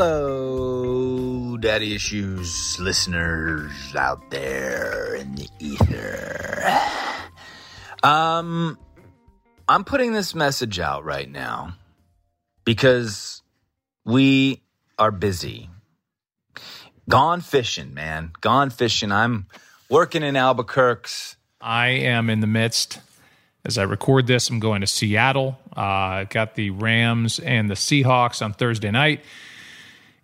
Hello, Daddy Issues listeners out there in the ether. Um, I'm putting this message out right now because we are busy. Gone fishing, man. Gone fishing. I'm working in Albuquerque. I am in the midst. As I record this, I'm going to Seattle. Uh, got the Rams and the Seahawks on Thursday night.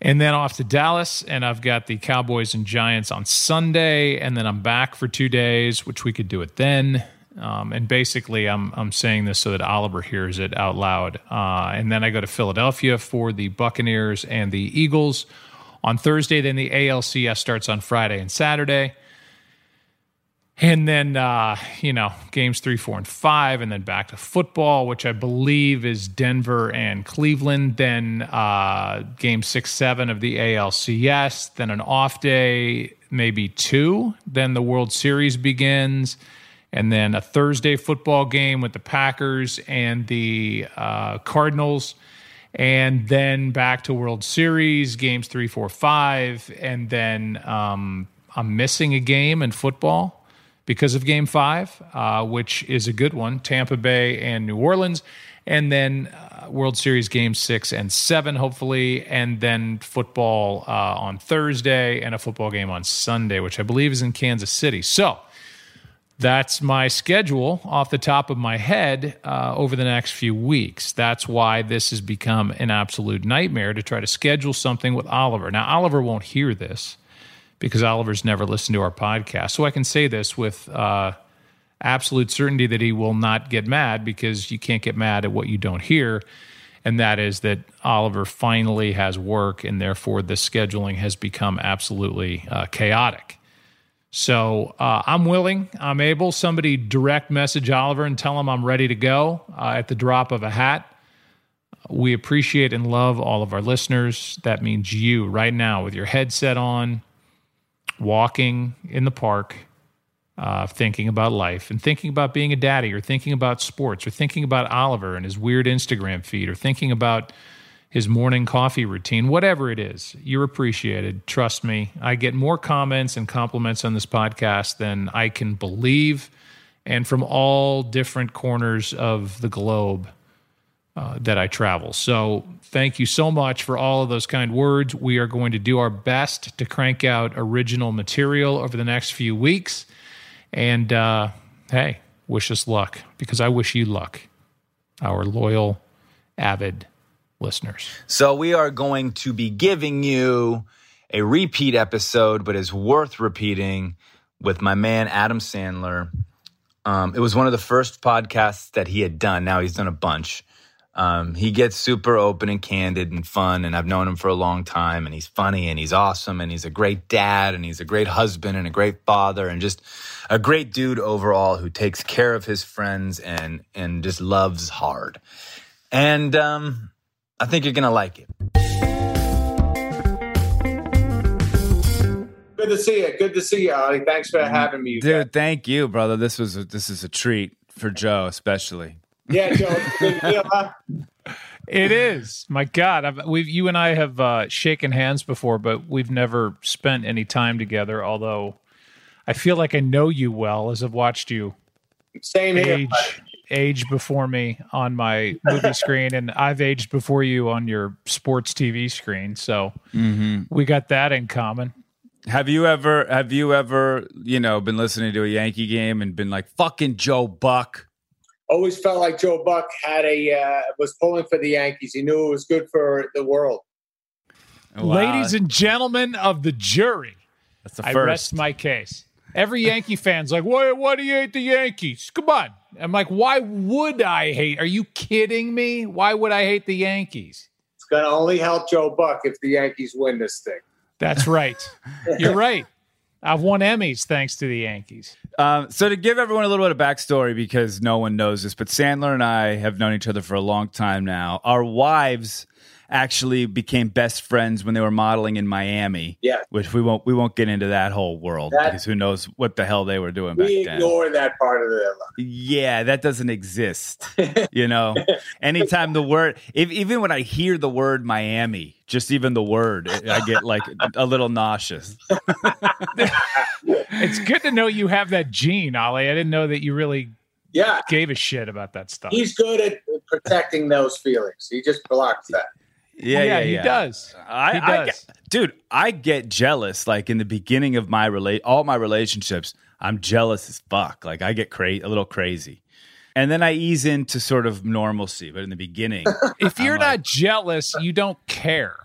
And then off to Dallas, and I've got the Cowboys and Giants on Sunday, and then I'm back for two days, which we could do it then. Um, and basically, I'm I'm saying this so that Oliver hears it out loud. Uh, and then I go to Philadelphia for the Buccaneers and the Eagles on Thursday. Then the ALCS starts on Friday and Saturday. And then, uh, you know, games three, four, and five, and then back to football, which I believe is Denver and Cleveland. Then uh, game six, seven of the ALCS. Then an off day, maybe two. Then the World Series begins. And then a Thursday football game with the Packers and the uh, Cardinals. And then back to World Series, games three, four, five. And then um, I'm missing a game in football because of Game Five, uh, which is a good one. Tampa Bay and New Orleans, and then uh, World Series Game Six and Seven, hopefully, and then football uh, on Thursday and a football game on Sunday, which I believe is in Kansas City. So. That's my schedule off the top of my head uh, over the next few weeks. That's why this has become an absolute nightmare to try to schedule something with Oliver. Now, Oliver won't hear this because Oliver's never listened to our podcast. So I can say this with uh, absolute certainty that he will not get mad because you can't get mad at what you don't hear. And that is that Oliver finally has work, and therefore the scheduling has become absolutely uh, chaotic. So uh, I'm willing, I'm able. Somebody direct message Oliver and tell him I'm ready to go uh, at the drop of a hat. We appreciate and love all of our listeners. That means you right now with your headset on, walking in the park, uh, thinking about life and thinking about being a daddy or thinking about sports or thinking about Oliver and his weird Instagram feed or thinking about his morning coffee routine, whatever it is, you're appreciated. Trust me. I get more comments and compliments on this podcast than I can believe, and from all different corners of the globe uh, that I travel. So thank you so much for all of those kind words. We are going to do our best to crank out original material over the next few weeks. And uh, hey, wish us luck because I wish you luck, our loyal, avid listeners. So we are going to be giving you a repeat episode, but is worth repeating with my man Adam Sandler. Um, it was one of the first podcasts that he had done. Now he's done a bunch. Um, he gets super open and candid and fun, and I've known him for a long time. And he's funny and he's awesome, and he's a great dad, and he's a great husband and a great father, and just a great dude overall who takes care of his friends and and just loves hard. And um, I think you're gonna like it. Good to see you. Good to see you, Ollie. Thanks for having me, dude. Thank you, brother. This was a, this is a treat for Joe, especially. Yeah, Joe. It is. My God, I've, we've you and I have uh, shaken hands before, but we've never spent any time together. Although I feel like I know you well as I've watched you Same here. age age before me on my movie screen, and I've aged before you on your sports TV screen. So we got that in common. Have you ever have you ever you know been listening to a Yankee game and been like fucking Joe Buck? Always felt like Joe Buck had a uh, was pulling for the Yankees. He knew it was good for the world. Wow. Ladies and gentlemen of the jury, that's the I first. rest my case. Every Yankee fan's like, why, why do you hate the Yankees? Come on. I'm like, why would I hate? Are you kidding me? Why would I hate the Yankees? It's going to only help Joe Buck if the Yankees win this thing. That's right. You're right. I've won Emmys thanks to the Yankees. Um, so to give everyone a little bit of backstory, because no one knows this, but Sandler and I have known each other for a long time now. Our wives actually became best friends when they were modeling in Miami. Yeah. which we won't we won't get into that whole world That- because who knows what the hell they were doing back We then. ignore that part of their life. Yeah, that doesn't exist. you know, anytime the word, if, even when I hear the word Miami, just even the word, I get like a little nauseous. It's good to know you have that gene, Ollie. I didn't know that you really Yeah, gave a shit about that stuff. he's good at protecting those feelings. He just blocks that. Yeah, yeah, he yeah. does. I, He I does. get, dude, I get jealous. Like in the beginning of my relate, all my relationships, I'm jealous as fuck. Like I get cra- a little crazy, and then I ease into sort of normalcy. But in the beginning, If you're I'm not like- jealous, you don't care,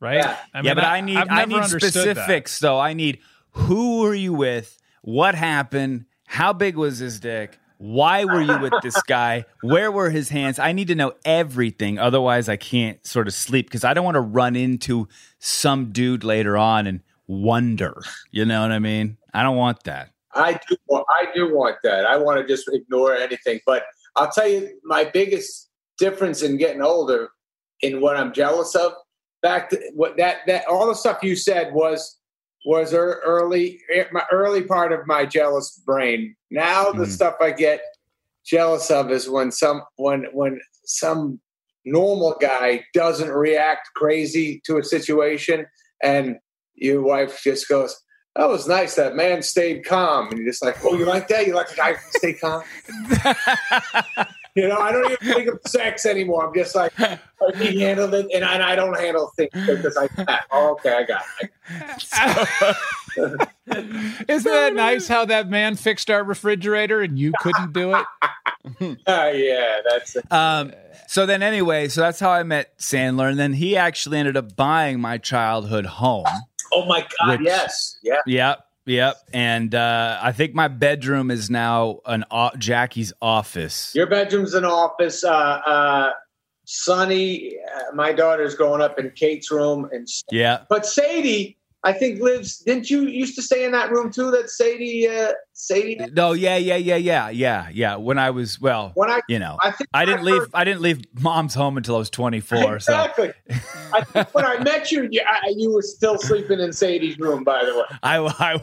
right? Yeah. yeah, but I, need I've I need understood that. specifics though. I need who were you with? What happened? How big was his dick? Why were you with this guy? Where were his hands? I need to know everything. Otherwise, I can't sort of sleep because I don't want to run into some dude later on and wonder. You know what I mean? I don't want that. I do. wa- I do want that. I want to just ignore anything. But I'll tell you, my biggest difference in getting older, in what I'm jealous of, back to what that that all the stuff you said was was early my early part of my jealous brain. Now the Mhm. stuff I get jealous of is when some when when some normal guy doesn't react crazy to a situation and your wife just goes that was nice. That man stayed calm, and you're just like, "Oh, you like that? You like a guy who calm?" you know, I don't even think of sex anymore. I'm just like, he handled it, and I, and I don't handle things because I. Oh, okay, I got it. Isn't that nice how that man fixed our refrigerator and you couldn't do it? Uh, yeah, that's it. Um, so then, anyway, so that's how I met Sandler, and then he actually ended up buying my childhood home. Oh my God, Which- yes, yeah. Yep, yep. And uh, I think my bedroom is now an o- Jackie's office. Your bedroom's an office. Uh, uh, Sunny, uh, my daughter's growing up in Kate's room, and Yeah, but Sadie, I think lives. Didn't you used to stay in that room too? That Sadie, uh, Sadie. no, yeah, yeah, yeah, yeah, yeah, yeah. When I was well, When I, you know, I think I didn't leave. first- I didn't leave mom's home until I was twenty four. So Exactly. I think when I met you, you, I, you were still sleeping in Sadie's room. By the way, I, I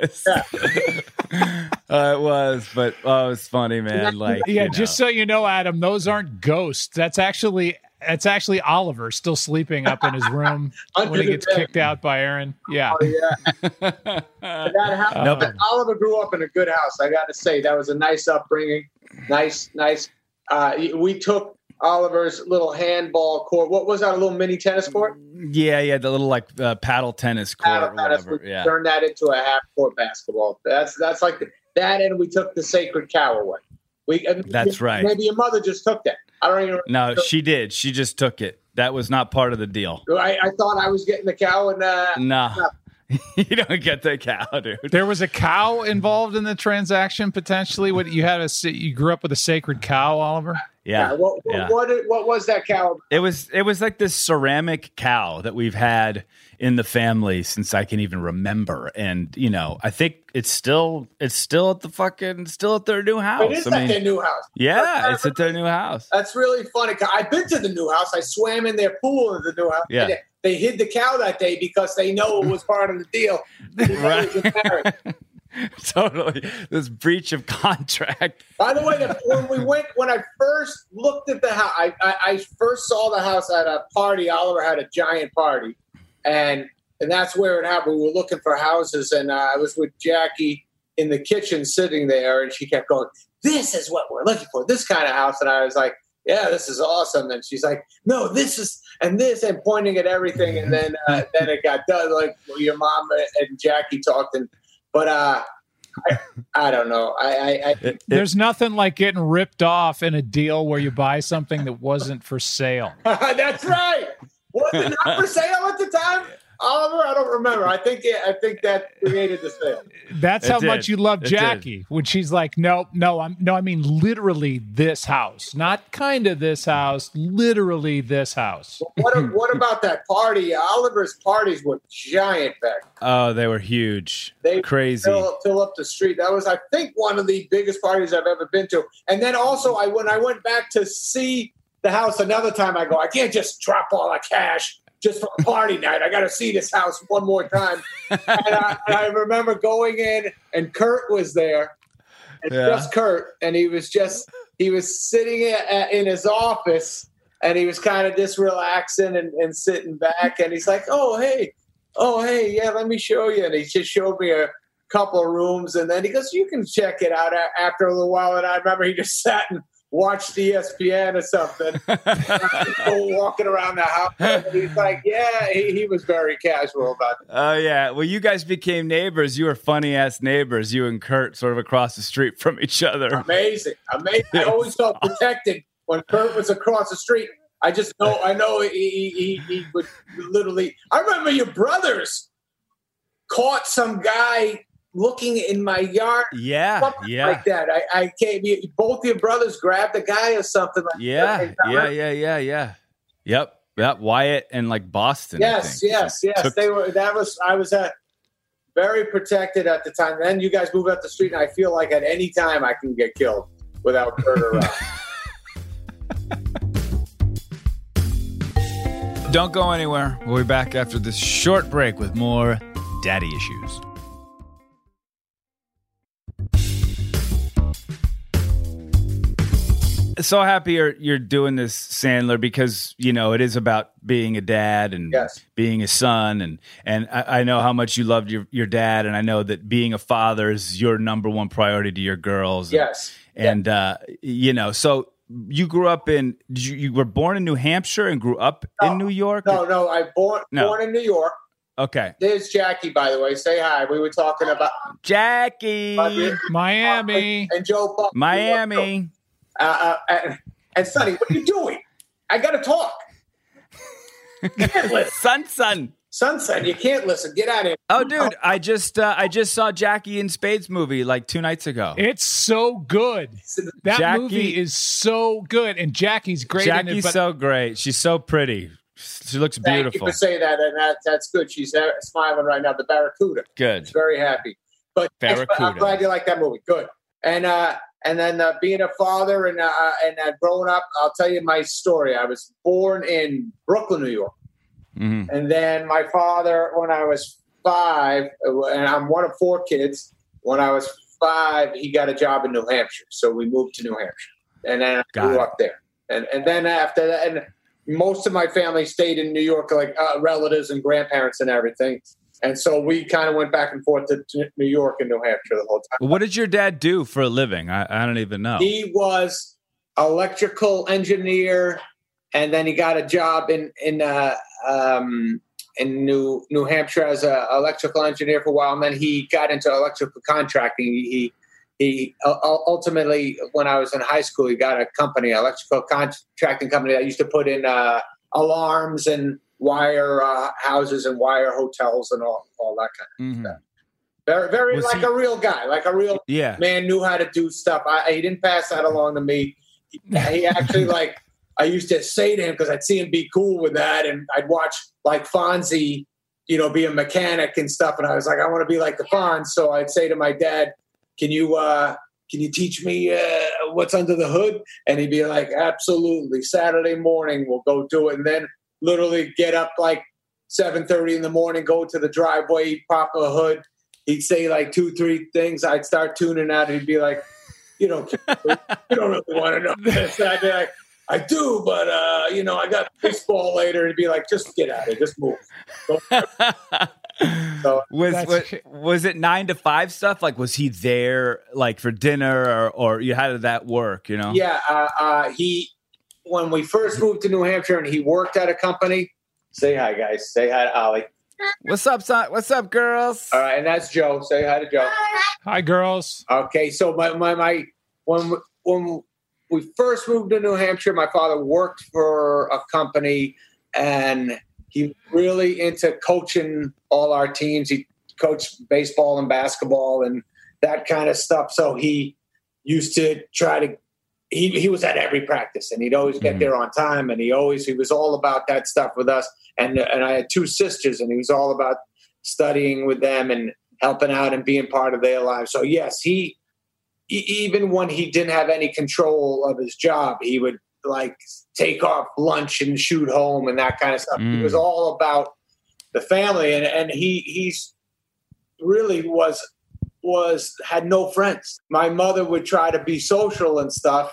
was. uh, it was, but oh, it's funny, man. Like, Yeah, you know. just so you know, Adam, those aren't ghosts. That's actually that's actually Oliver still sleeping up in his room when he gets bed. kicked out by Erinn. Yeah. Oh, yeah. that house, No, but- Oliver grew up in a good house. I got to say that was a nice upbringing. Nice, nice. Uh, we took Oliver's little handball court. What was that? A little mini tennis court. yeah, yeah, the little like uh, paddle tennis court, Paddle or tennis. We Yeah, turned that into a half court basketball. That's that's like the, that, and we took the sacred cow away. We and That's right. Maybe your mother just took that. I don't even. no, she did. She just took it. That was not part of the deal. I, I thought I was getting the cow, and uh, No, you don't get the cow, dude. There was a cow involved in the transaction potentially. What you had a you grew up with a sacred cow, Oliver? Yeah. Yeah, What, what, yeah. what what was that cow? it was it was like this ceramic cow that we've had in the family since I can even remember, and you know, I think it's still it's still at the fucking still at their new house. It is I at mean, their new house. yeah, it's at their new house. That's really funny. I've been to the new house. I swam in their pool in the new house. Yeah. They, they hid the cow that day because they know it was part of the deal. Right. Totally, this breach of contract. By the way, when we went, when I first looked at the house, I, I, I first saw the house at a party. Oliver had a giant party, and and that's where it happened. We were looking for houses, and uh, I was with Jackie in the kitchen, sitting there, and she kept going, "This is what we're looking for. This kind of house." And I was like, "Yeah, this is awesome." And she's like, "No, this is." And this, and pointing at everything, and then uh, then it got done. Like your mom and Jackie talked, and but uh, I, I don't know. I, I, I It- it- There's nothing like getting ripped off in a deal where you buy something that wasn't for sale. That's right. Was it not for sale at the time, Oliver? I don't remember. I think it, I think that created the sale. That's It how did. much you love It did. Jackie when she's like, "No, no, I'm no, I mean literally this house, not kind of this house, literally this house." What what about that party? Oliver's parties were giant back. oh, they were huge, They crazy. fill, fill up the street. That was, I think, one of the biggest parties I've ever been to. And then also, I when I went back to see the house another time. I go, I can't just drop all that cash just for a party night. I got to see this house one more time. and, I, and I remember going in, and Kurt was there, and Yeah. just Kurt, and he was just he was sitting in, in his office, and he was kind of just relaxing and, and sitting back, and he's like, "Oh hey, oh hey, yeah, let me show you," and he just showed me a couple of rooms, and then he goes, "You can check it out after a little while." And I remember he just sat and watched ESPN or something, People walking around the house. He's like, "Yeah," he, he was very casual about it. Oh yeah. Well, you guys became neighbors. You were funny ass neighbors. You and Kurt, sort of across the street from each other. Amazing, amazing. I always felt protected when Kurt was across the street. I just know, I know he, he, he, he would literally. I remember your brothers caught some guy looking in my yard, Yeah. something Yeah. like that. I, I came. you- Both your brothers grabbed a guy or something. Like Yeah. that. Yeah. Yeah. Yeah. Yeah. Yep. that Wyatt and like Boston. Yes, yes, yes. Took- They were. That was. I was at very protected at the time. Then you guys moved up the street, and I feel like at any time I can get killed without Kurt around. Don't go anywhere. We'll be back after this short break with more daddy issues. So happy you're you're doing this, Sandler, because you know it is about being a dad and Yes. being a son, and and I, I know how much you loved your your dad, and I know that being a father is your number one priority to your girls. yes. and uh, you know, so you grew up in you, you were born in New Hampshire and grew up No, in New York. No, no. I born No. born in New York. Okay, There's Jackie, by the way. Say hi. We were talking about Jackie, Miami. and Joe Buck. Miami. Uh, uh, and, and Sunny, what are you doing? I got to talk. You can't listen. Son, son. Sunset, you can't listen. Get out of here. Oh, dude, I just uh, I just saw Jackie in Spade's movie like two nights ago. It's so good. That Jackie- movie is so good, and Jackie's great in it. Jackie's But so great. She's so pretty. She looks Thank you beautiful. for saying that, and that, that's good. She's uh, smiling right now. The Barracuda. Good. She's very happy. But Barracuda. I'm glad you like that movie. Good. And uh, and then uh, being a father and uh, and uh, growing up, I'll tell you my story. I was born in Brooklyn, New York, Mhm. and then my father, when I was five, uh, and I'm one of four kids. When I was five, he got a job in New Hampshire, so we moved to New Hampshire, and then I Got grew it. up there. And and then after that, and most of my family stayed in New York, like uh, relatives and grandparents and everything. And so we kind of went back and forth to, to New York and New Hampshire the whole time. What did your dad do for a living? I, I don't even know. He was electrical engineer, and then he got a job in in uh, um, in New New Hampshire as an electrical engineer for a while. And then he got into electrical contracting. He he uh, ultimately, when I was in high school, he got a company, electrical contracting company that used to put in uh, alarms and wire uh, houses and wire hotels and all all that kind. Mhm. Stuff. Very very Was like he- a real guy, like a real Yeah. man knew how to do stuff. I, he didn't pass that along to me. He, he actually like I used to say to him because I'd see him be cool with that, and I'd watch like Fonzie, you know, be a mechanic and stuff, and I was like, I want to be like the Fonz. So I'd say to my dad, "Can you uh, can you teach me uh, what's under the hood?" And he'd be like, "Absolutely." Saturday morning, we'll go do it, and then literally get up like seven thirty in the morning, go to the driveway, pop a hood. He'd say like two, three things. I'd start tuning out. He'd be like, "You don't, you don't really want to know this." And I'd be like, "I do, but uh, you know, I got baseball later." He'd be like, "Just get out of here, just move." So- was was, was it nine to five stuff? Like, was he there like for dinner, or or you how did that work? You know? Yeah, uh, uh, he when we first moved to New Hampshire and he worked at a company. Say hi, guys. Say hi to Ollie. What's up, son? What's up, girls? All right, and that's Joe. Say hi to Joe. Hi, girls. Okay, so my my, my when when we first moved to New Hampshire, my father worked for a company, and he really into coaching all our teams. He coached baseball and basketball and that kind of stuff. So he used to try to. He, he was at every practice and he'd always get Mhm. there on time and he always he was all about that stuff with us and and I had two sisters and he was all about studying with them and helping out and being part of their lives. So yes, he even when he didn't have any control of his job, he would like take off lunch and shoot home and that kind of stuff. Mm. It was all about the family, and and he he's really was was had no friends. My mother would try to be social and stuff,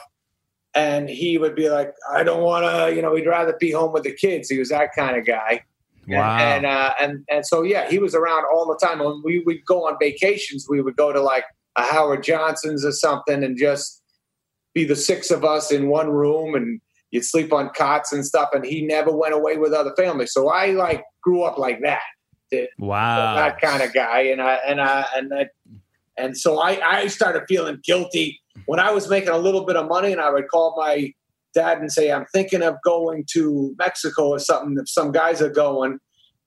and he would be like, "I don't want to," you know. He'd rather be home with the kids. He was that kind of guy. Wow. And and, uh, and and so yeah, he was around all the time. When we would go on vacations, we would go to like a Howard Johnson's or something, and just be the six of us in one room, and you'd sleep on cots and stuff. And he never went away with other families. So I like grew up like that wow. that kind of guy, and I and I and I, and so I I started feeling guilty when I was making a little bit of money, and I would call my dad and say, "I'm thinking of going to Mexico or something. If some guys are going,"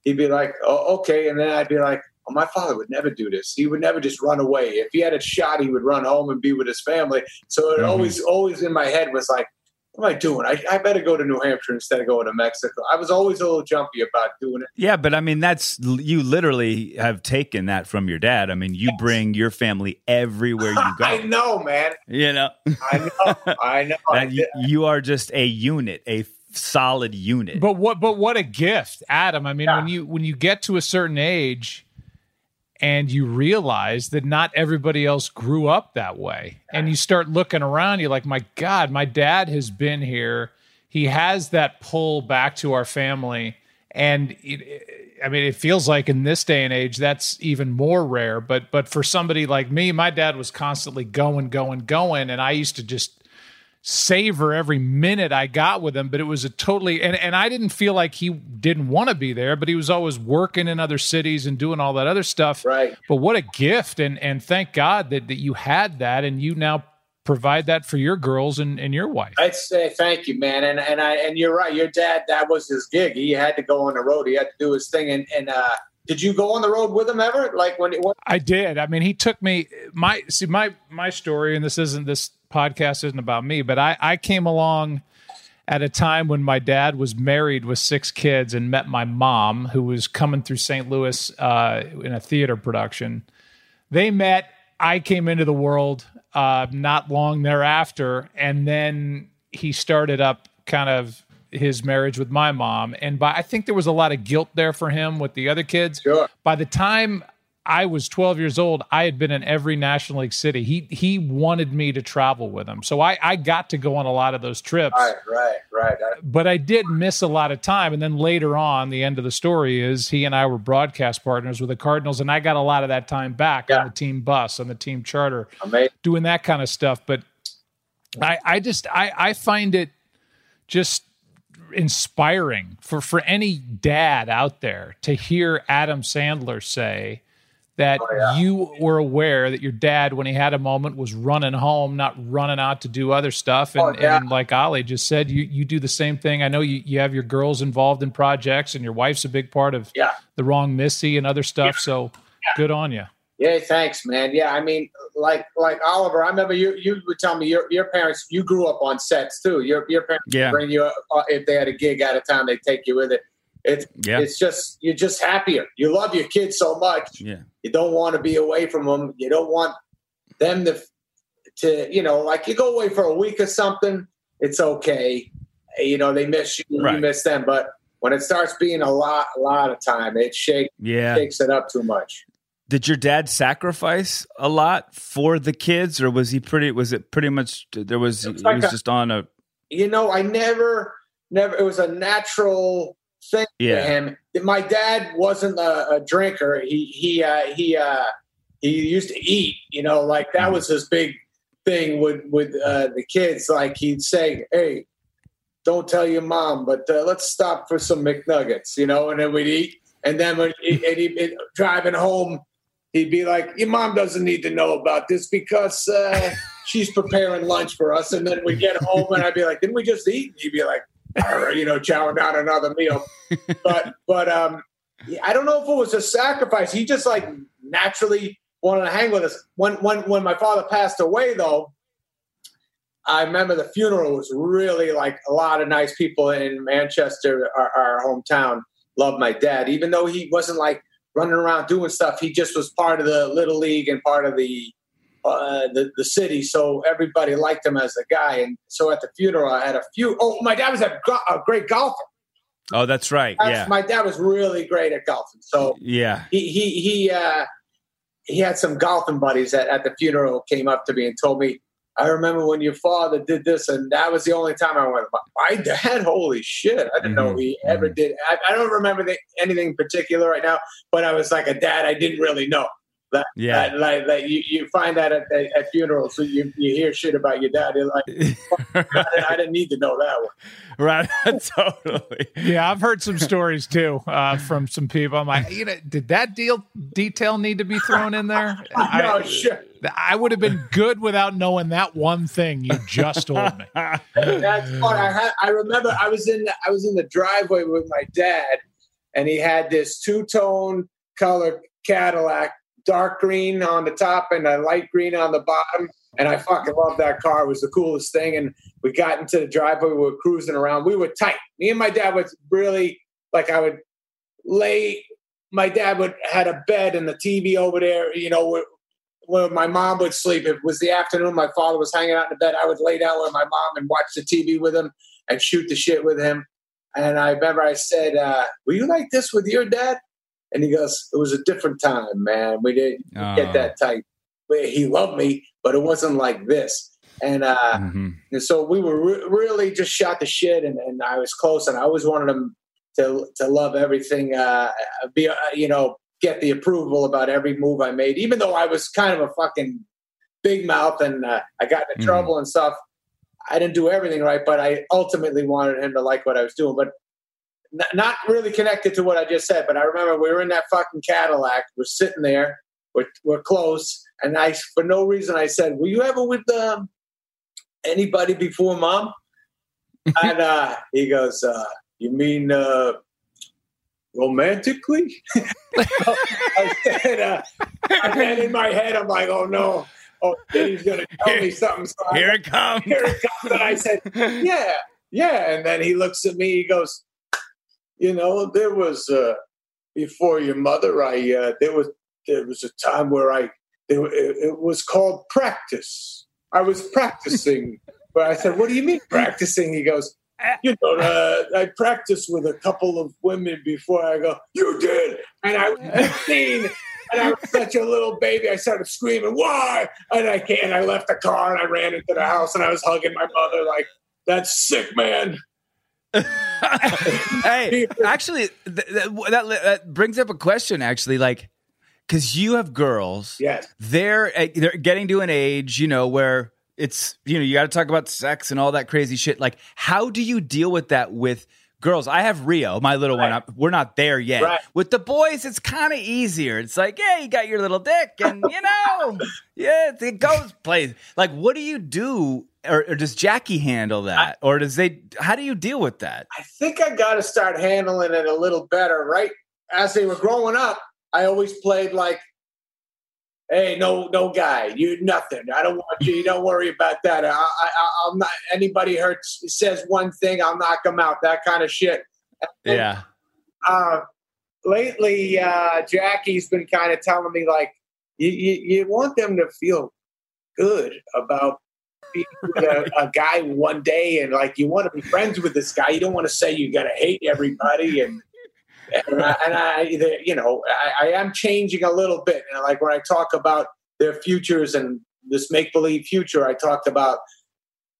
he'd be like, "Oh, okay," and then I'd be like. "Oh, My father would never do this. He would never just run away. If he had a shot, he would run home and be with his family. So it Mhm. always, always in my head was like, "What am I doing? I, I better go to New Hampshire instead of going to Mexico." I was always a little jumpy about doing it. Yeah, but I mean, that's you literally have taken that from your dad. I mean, you bring your family everywhere you go. I know, man. you know, I know. I know. I that you, you are just a unit, a solid unit. But what but what a gift, Adam. I mean, Yeah. when you when you get to a certain age and you realize that not everybody else grew up that way. And you start looking around, you're like, my God, my dad has been here. He has that pull back to our family. And it, I mean, it feels like in this day and age, that's even more rare. But but for somebody like me, my dad was constantly going, going, going. And I used to just savor every minute I got with him, but it was a totally and, and I didn't feel like he didn't want to be there, but he was always working in other cities and doing all that other stuff. Right. But what a gift and and thank God that, that you had that and you now provide that for your girls and, and your wife. I'd say thank you, man. And and I and you're right. Your dad, that was his gig. He had to go on the road. He had to do his thing. And and uh, did you go on the road with him ever? Like when? when I did. I mean, he took me my see my my story, and this isn't this podcast isn't about me, but I I came along at a time when my dad was married with six kids and met my mom, who was coming through St. Louis uh, in a theater production. They met. I came into the world uh, not long thereafter, and then he started up kind of his marriage with my mom. And by I think there was a lot of guilt there for him with the other kids sure. by the time I was 12 years old, I had been in every National League city. He he wanted me to travel with him, so I I got to go on a lot of those trips. Right. Right. Right. But I did miss a lot of time, and then later on, the end of the story is he and I were broadcast partners with the Cardinals, and I got a lot of that time back Yeah. on the team bus, on the team charter, Amazing. doing that kind of stuff. But I I just I I find it just inspiring for for any dad out there to hear Adam Sandler say that Oh, yeah. you were aware that your dad when he had a moment was running home not running out to do other stuff and, Oh, yeah. and like Ollie just said you you do the same thing I know you you have your girls involved in projects and your wife's a big part of Yeah. The Wrong Missy and other stuff so good on you Yeah. Thanks, man. Yeah. I mean, like like Oliver. I remember you. You would tell me your your parents. You grew up on sets too. Your your parents Yeah. bring you uh, if they had a gig out of town. They take you with it. It's Yeah. it's just you're just happier. You love your kids so much. Yeah. You don't want to be away from them. You don't want them to, to you know, like you go away for a week or something. It's okay. You know, they miss you. You miss them. But when it starts being a lot, a lot of time, it shakes Yeah. shakes it up too much. Did your dad sacrifice a lot for the kids, or was he pretty? Was it pretty much? There was. He like was a- just on a. You know, I never, never. It was a natural thing to Yeah. him. My dad wasn't a, a drinker. He he uh, he uh, he used to eat. You know, like that was his big thing with with uh, the kids. Like he'd say, "Hey, don't tell your mom, but uh, let's stop for some McNuggets." You know, and then we'd eat. And then when and he'd be driving home, he'd be like, "Your mom doesn't need to know about this because uh, she's preparing lunch for us." And then we get home, and I'd be like, "Didn't we just eat?" And He'd be like, "All right, you know, chowing down another meal." But but um, I don't know if it was a sacrifice. He just like naturally wanted to hang with us. When when when my father passed away, though. I remember the funeral was really like a lot of nice people in Manchester, our, our hometown, loved my dad, even though he wasn't like running around doing stuff. He just was part of the little league and part of the uh, the the city, so everybody liked him as a guy. And so at the funeral, I had a few. Oh, my dad was a, go- a great golfer. Oh, that's right. That's- Yeah. my dad was really great at golfing. So Yeah. he he he uh, he had some golfing buddies that at the funeral came up to me and told me, "I remember when your father did this, and that was the only time I went." My dad, holy shit! I didn't know Mhm, he ever did. I, I don't remember the, anything particular right now, but I was like a dad I didn't really know. Yeah. That, like, like you, you find that at, at, at funerals, so you, you hear shit about your dad. You're like, I didn't, I didn't need to know that one. right. totally. Yeah, I've heard some stories too uh, from some people. I'm like, you know, did that deal detail need to be thrown in there? no, I, sure. I would have been good without knowing that one thing you just told me. That's fun. I had. I remember. I was in. The, I was in the driveway with my dad, and he had this two tone color Cadillac, dark green on the top and a light green on the bottom. And I fucking loved that car. It was the coolest thing. And we got into the driveway. We were cruising around. We were tight. Me and my dad was really like I would lay. My dad would had a bed and the TV over there. You know, where, where my mom would sleep. If it was the afternoon, my father was hanging out in the bed. I would lay down with my mom and watch the TV with him and shoot the shit with him. And I remember I said, uh, "Were you like this with your dad?" And he goes, "It was a different time, man. We didn't Oh. get that tight. He loved me, but it wasn't like this." And uh, Mhm. and so we were re- really just shot the shit, and, and I was close, and I always wanted him to to love everything, uh, be uh, you know, get the approval about every move I made, even though I was kind of a fucking big mouth and uh, I got into Mhm. trouble and stuff. I didn't do everything right, but I ultimately wanted him to like what I was doing, but n- not really connected to what I just said. But I remember we were in that fucking Cadillac, we're sitting there, we're, we're close, and I, for no reason, I said, "Were you ever with um, anybody before mom?" and uh, he goes, uh, "You mean uh, romantically?" I said, uh, and then in my head, I'm like, "Oh no." Oh, he's gonna tell me something. So I- Here it comes. here it comes. And I said, yeah, yeah. And then he looks at me, he goes, you know, there was, uh, before your mother, I, uh, there was, there was a time where I, there, it, it was called practice. I was practicing. but I said, what do you mean practicing? He goes, you know, uh, I practiced with a couple of women before I go, you did. And I was 15 and I was such a little baby. I started screaming, why? And I can't. I left the car and I ran into the house and I was hugging my mother like, that's sick, man. hey, actually, th- th- that, that brings up a question. Actually, like, because you have girls, Yes. they're uh, they're getting to an age, you know, where it's you know you got to talk about sex and all that crazy shit. Like, how do you deal with that with? Girls, I have Rio, my little one. Right. I- We're not there yet. Right. With the boys, it's kind of easier. It's like, yeah, you got your little dick, and you know, yeah, it goes plays. Like, what do you do, or, or does Jackie handle that, or does they? How do you deal with that? I think I got to start handling it a little better. Right as they were growing up, I always played like, "Hey, no, no guy, you nothing. I don't want you. You don't worry about that. I, I, I'm not. Anybody hurts says one thing, I'll knock them out. That kind of shit." Yeah. uh, lately, uh, Jackie's been kind of telling me like, you, you, you want them to feel good about being with a, a guy one day, and like you want to be friends with this guy. You don't want to say you got to hate everybody, and and I, and I you know, I, I am changing a little bit. And like when I talk about their futures and this make believe future, I talked about.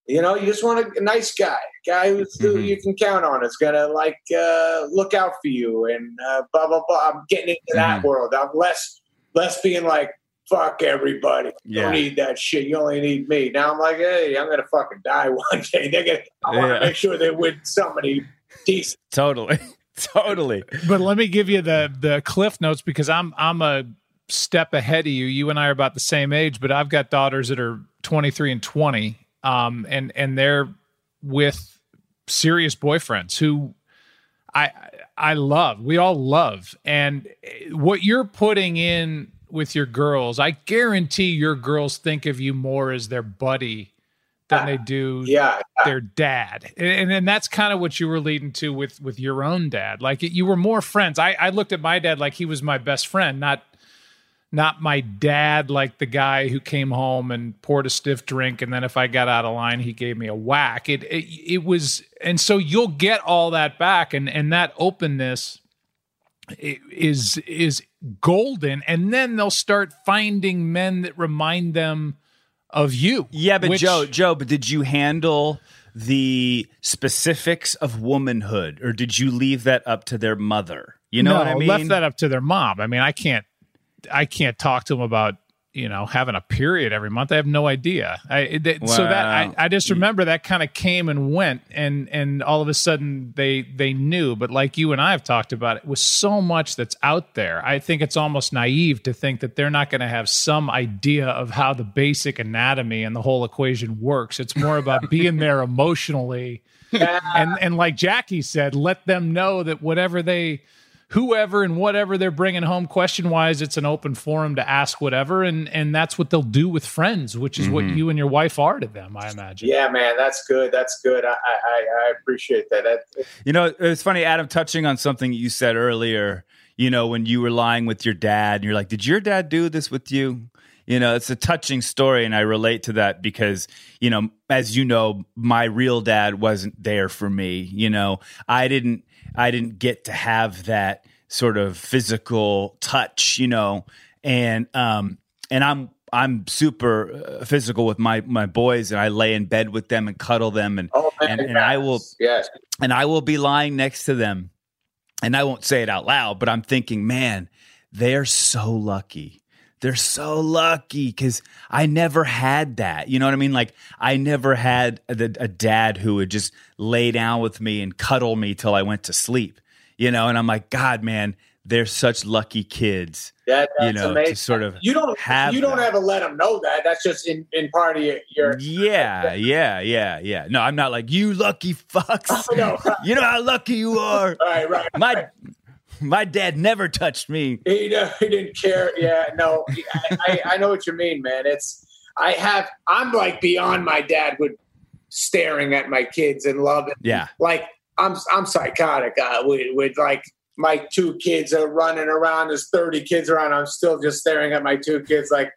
You know, you just want a nice guy, guy who's, who Mhm. you can count on. Is gonna like uh, look out for you and uh, blah blah blah. I'm getting into that Mhm. world. I'm less less being like fuck everybody. You Yeah. don't need that shit. You only need me. Now I'm like, hey, I'm gonna fucking die one day. They're gonna. I want to Yeah. make sure they're with somebody decent. Totally. Totally. But let me give you the the cliff notes because I'm I'm a step ahead of you. You and I are about the same age, but I've got daughters that are 23 and 20, um, and and they're with serious boyfriends who I I love. We all love, and what you're putting in with your girls, I guarantee your girls think of you more as their buddy than ah, they do Yeah, their dad. And and that's kind of what you were leading to with with your own dad. Like you were more friends. I i looked at my dad like he was my best friend not not my dad like the guy who came home and poured a stiff drink and then if I got out of line he gave me a whack. It it, it was and so you'll get all that back and and that openness is is golden. And then they'll start finding men that remind them of you. Yeah, but which- Joe, Joe, but did you handle the specifics of womanhood, or did you leave that up to their mother? You know no, what I mean? left that up to their mom. I mean, I can't I can't talk to them about you know having a period every month. I have no idea. I that, so that I, I just remember that kind of came and went, and and all of a sudden they they knew. But like you and I have talked about, it was so much that's out there. I think it's almost naive to think that they're not going to have some idea of how the basic anatomy and the whole equation works. It's more about being there emotionally and and like Jackie said, let them know that whatever they whoever and whatever they're bringing home question wise it's an open forum to ask whatever and and that's what they'll do with friends which is what mm-hmm. you and your wife are to them i imagine Yeah, man, that's good. That's good. I I, I appreciate that. that. You know, it's funny, Adam, touching on something you said earlier, you know, when you were lying with your dad, and you're like, Did your dad do this with you? You know, it's a touching story, and I relate to that because, you know, as you know, my real dad wasn't there for me. You know, I didn't I didn't get to have that sort of physical touch, you know, and um and I'm I'm super uh, physical with my my boys, and I lay in bed with them and cuddle them, and Oh, and, and I will Yes. and I will be lying next to them. And I won't say it out loud, but I'm thinking, man, they're so lucky. They're so lucky because I never had that. You know what I mean? Like, I never had a, a dad who would just lay down with me and cuddle me till I went to sleep, you know? And I'm like, God, man, they're such lucky kids, That, you that's know, amazing. to sort of you don't have you don't that. ever let them know that. That's just in in part of your. your Yeah, yeah, yeah, yeah. No, I'm not like, you lucky fucks. no. You know how lucky you are. Right, right. My my dad never touched me. He, uh, he didn't care. Yeah, no, I, I, I know what you mean, man. It's I have I'm like beyond my dad would staring at my kids and loving. Yeah. Like I'm I'm psychotic uh, with with like my two kids are running around. There's 30 kids around. I'm still just staring at my two kids like,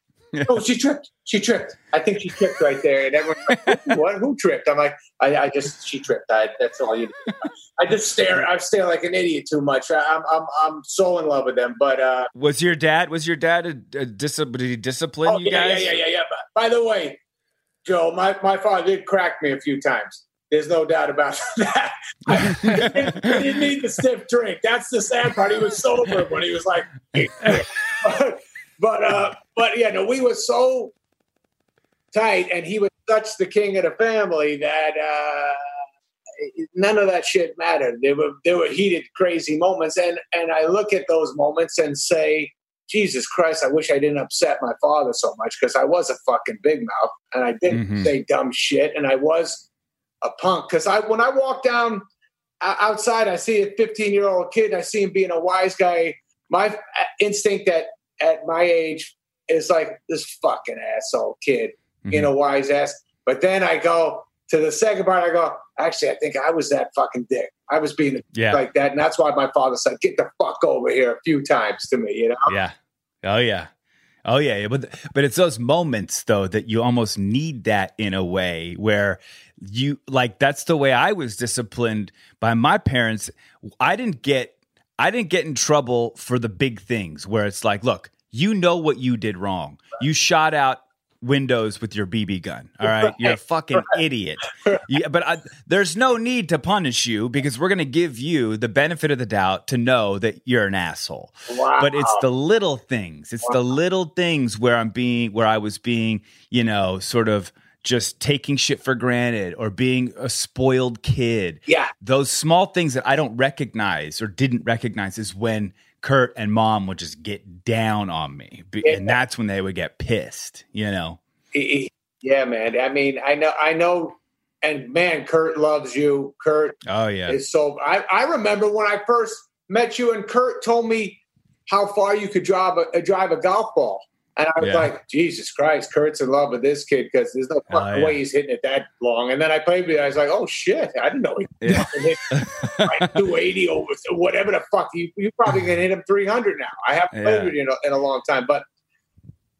oh, she tripped. She tripped. I think she tripped right there. And everyone's like, what? Who tripped? I'm like, I, I just she tripped. I, that's all you. Do. I just stare. I stare like an idiot too much. I, I'm I'm I'm so in love with them. But uh, Was your dad? Was your dad a, a dis- did he discipline oh you yeah, guys? yeah, yeah, yeah, yeah. By the way, Joe, my my father did crack me a few times. There's no doubt about that. he, didn't, he didn't need the stiff drink. That's the sad part. He was sober when he was like, but uh, but yeah, no, we were so tight, and he was such the king of the family that uh, none of that shit mattered. There were there were heated, crazy moments, and and I look at those moments and say, Jesus Christ, I wish I didn't upset my father so much because I was a fucking big mouth and I didn't Mhm. say dumb shit and I was a punk because I when I walk down outside, I see a 15 year old kid. I see him being a wise guy. My instinct at at my age is like this fucking asshole kid, being mm-hmm. a wise ass. But then I go to the second part. I go, actually, I think I was that fucking dick. I was being Yeah. like that, and that's why my father said, "Get the fuck over here" a few times to me. You know. Yeah. Oh yeah. Oh yeah. yeah. But but it's those moments though that you almost need that in a way where you like that's the way I was disciplined by my parents. I didn't get I didn't get in trouble for the big things where it's like, look, you know what you did wrong. You shot out windows with your BB gun. All right, you're a fucking idiot. Yeah, but I, there's no need to punish you because we're going to give you the benefit of the doubt to know that you're an asshole. Wow. But it's the little things. It's the little things where I'm being where I was being, you know, sort of just taking shit for granted or being a spoiled kid. yeah. Those small things that I don't recognize or didn't recognize is when Kurt and mom would just get down on me. And that's when they would get pissed, you know. Yeah, man. I mean, I know, I know, and man, Kurt loves you. Kurt Oh yeah. is so. I, I remember when I first met you, and Kurt told me how far you could drive a, drive a golf ball, and I was Yeah. like, Jesus Christ, Kurt's in love with this kid because there's no oh, fucking yeah. way he's hitting it that long. And then I played with it. I was like, oh shit, I didn't know he Yeah. hit like 280 over whatever the fuck. You, you probably can hit him 300 now. I haven't played with you in a, in a long time, but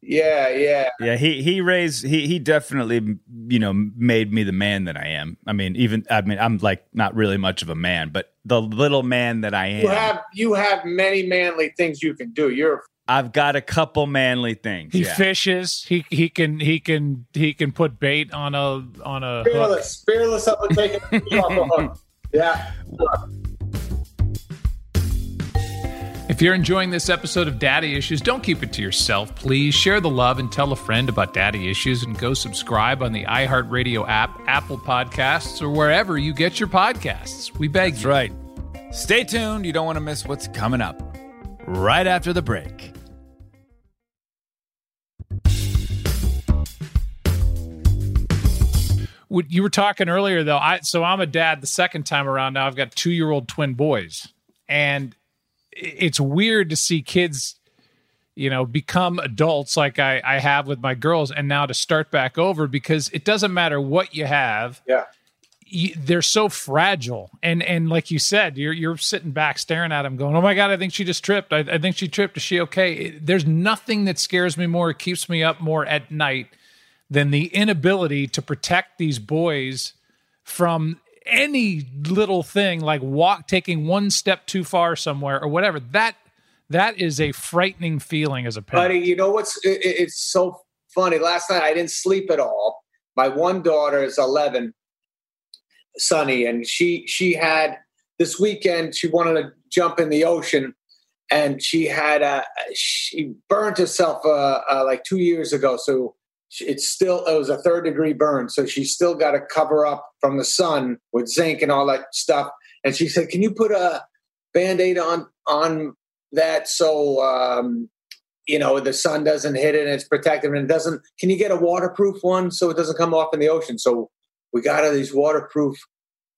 Yeah, yeah. Yeah, he he raised he he definitely you know made me the man that I am. I mean, even I mean I'm like not really much of a man, but the little man that I am. You have you have many manly things you can do. You're I've got a couple manly things. He yeah. fishes. He he can he can he can put bait on a on a hook. fearless, fearless up and taking off hook. Yeah. If you're enjoying this episode of Daddy Issues, don't keep it to yourself. Please share the love and tell a friend about Daddy Issues and go subscribe on the iHeartRadio app, Apple Podcasts, or wherever you get your podcasts. We beg That's you. right. Stay tuned. You don't want to miss what's coming up right after the break. You were talking earlier though. I so I'm a dad the second time around now. I've got two year old twin boys, and it's weird to see kids, you know, become adults like I, I have with my girls, and now to start back over because it doesn't matter what you have. Yeah. You, they're so fragile. And and like you said you're you're sitting back staring at them going oh my god i think she just tripped. I, I think she tripped. Is she okay? There's nothing that scares me more keeps me up more at night than the inability to protect these boys from any little thing like walk taking one step too far somewhere or whatever. That that is a frightening feeling as a parent. Buddy, you know what's it- it's so funny. Last night I didn't sleep at all. My one daughter is 11, Sunny, and she she had this weekend she wanted to jump in the ocean, and she had a she burned herself uh, uh, like two years ago. So it's still it was a third degree burn. So she's still got to cover up from the sun with zinc and all that stuff. And she said, "Can you put a band aid on on that so um, you know the sun doesn't hit it and it's protective and it doesn't can you get a waterproof one so it doesn't come off in the ocean so we got her these waterproof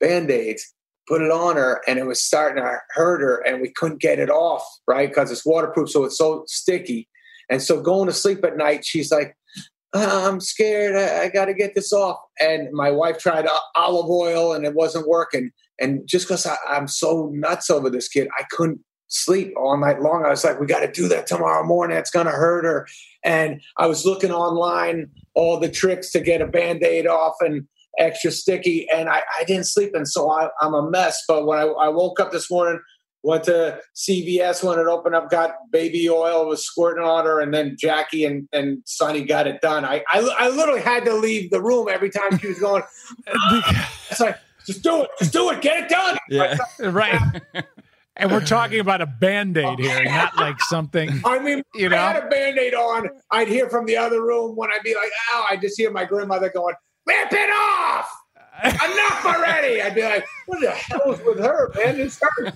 band-aids put it on her and it was starting to hurt her and we couldn't get it off right because it's waterproof so it's so sticky and so going to sleep at night she's like "Uh, i'm scared i, I got to get this off and my wife tried olive oil and it wasn't working and just because i'm so nuts over this kid i couldn't sleep all night long. I was like, we got to do that tomorrow morning. It's going to hurt her. And I was looking online, all the tricks to get a band aid off and extra sticky. And I, I didn't sleep. And so I, I'm a mess. But when I, I woke up this morning, went to CVS when it opened up, got baby oil, was squirting on her. And then Jackie and, and Sunny got it done. I, I, I literally had to leave the room every time she was going, ah. it's like, just do it. Just do it. Get it done. Yeah. right and we're talking about a band-aid here not like something I mean, You know, I had a band-aid on. I'd hear from the other room when I'd be like, ow, I just hear my grandmother going, rip it off! Enough already! I'd be like, what the hell is with her, man? It's her.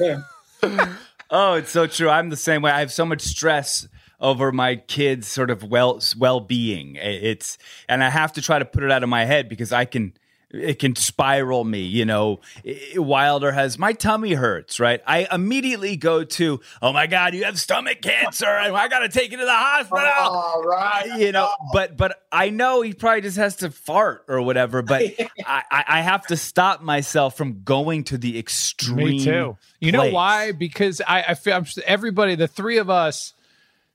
Yeah. Oh, it's so true. I'm the same way. I have so much stress over my kids' sort of well well being. It's and I have to try to put it out of my head because I can. It can spiral me, you know. Wilder has my tummy hurts, right? I immediately go to, oh my god, you have stomach cancer, and I got to take you to the hospital. All right. you know but but i know he probably just has to fart or whatever but I, I I have to stop myself from going to the extreme Me too. You know why? Because I, I feel I'm, everybody, the three of us,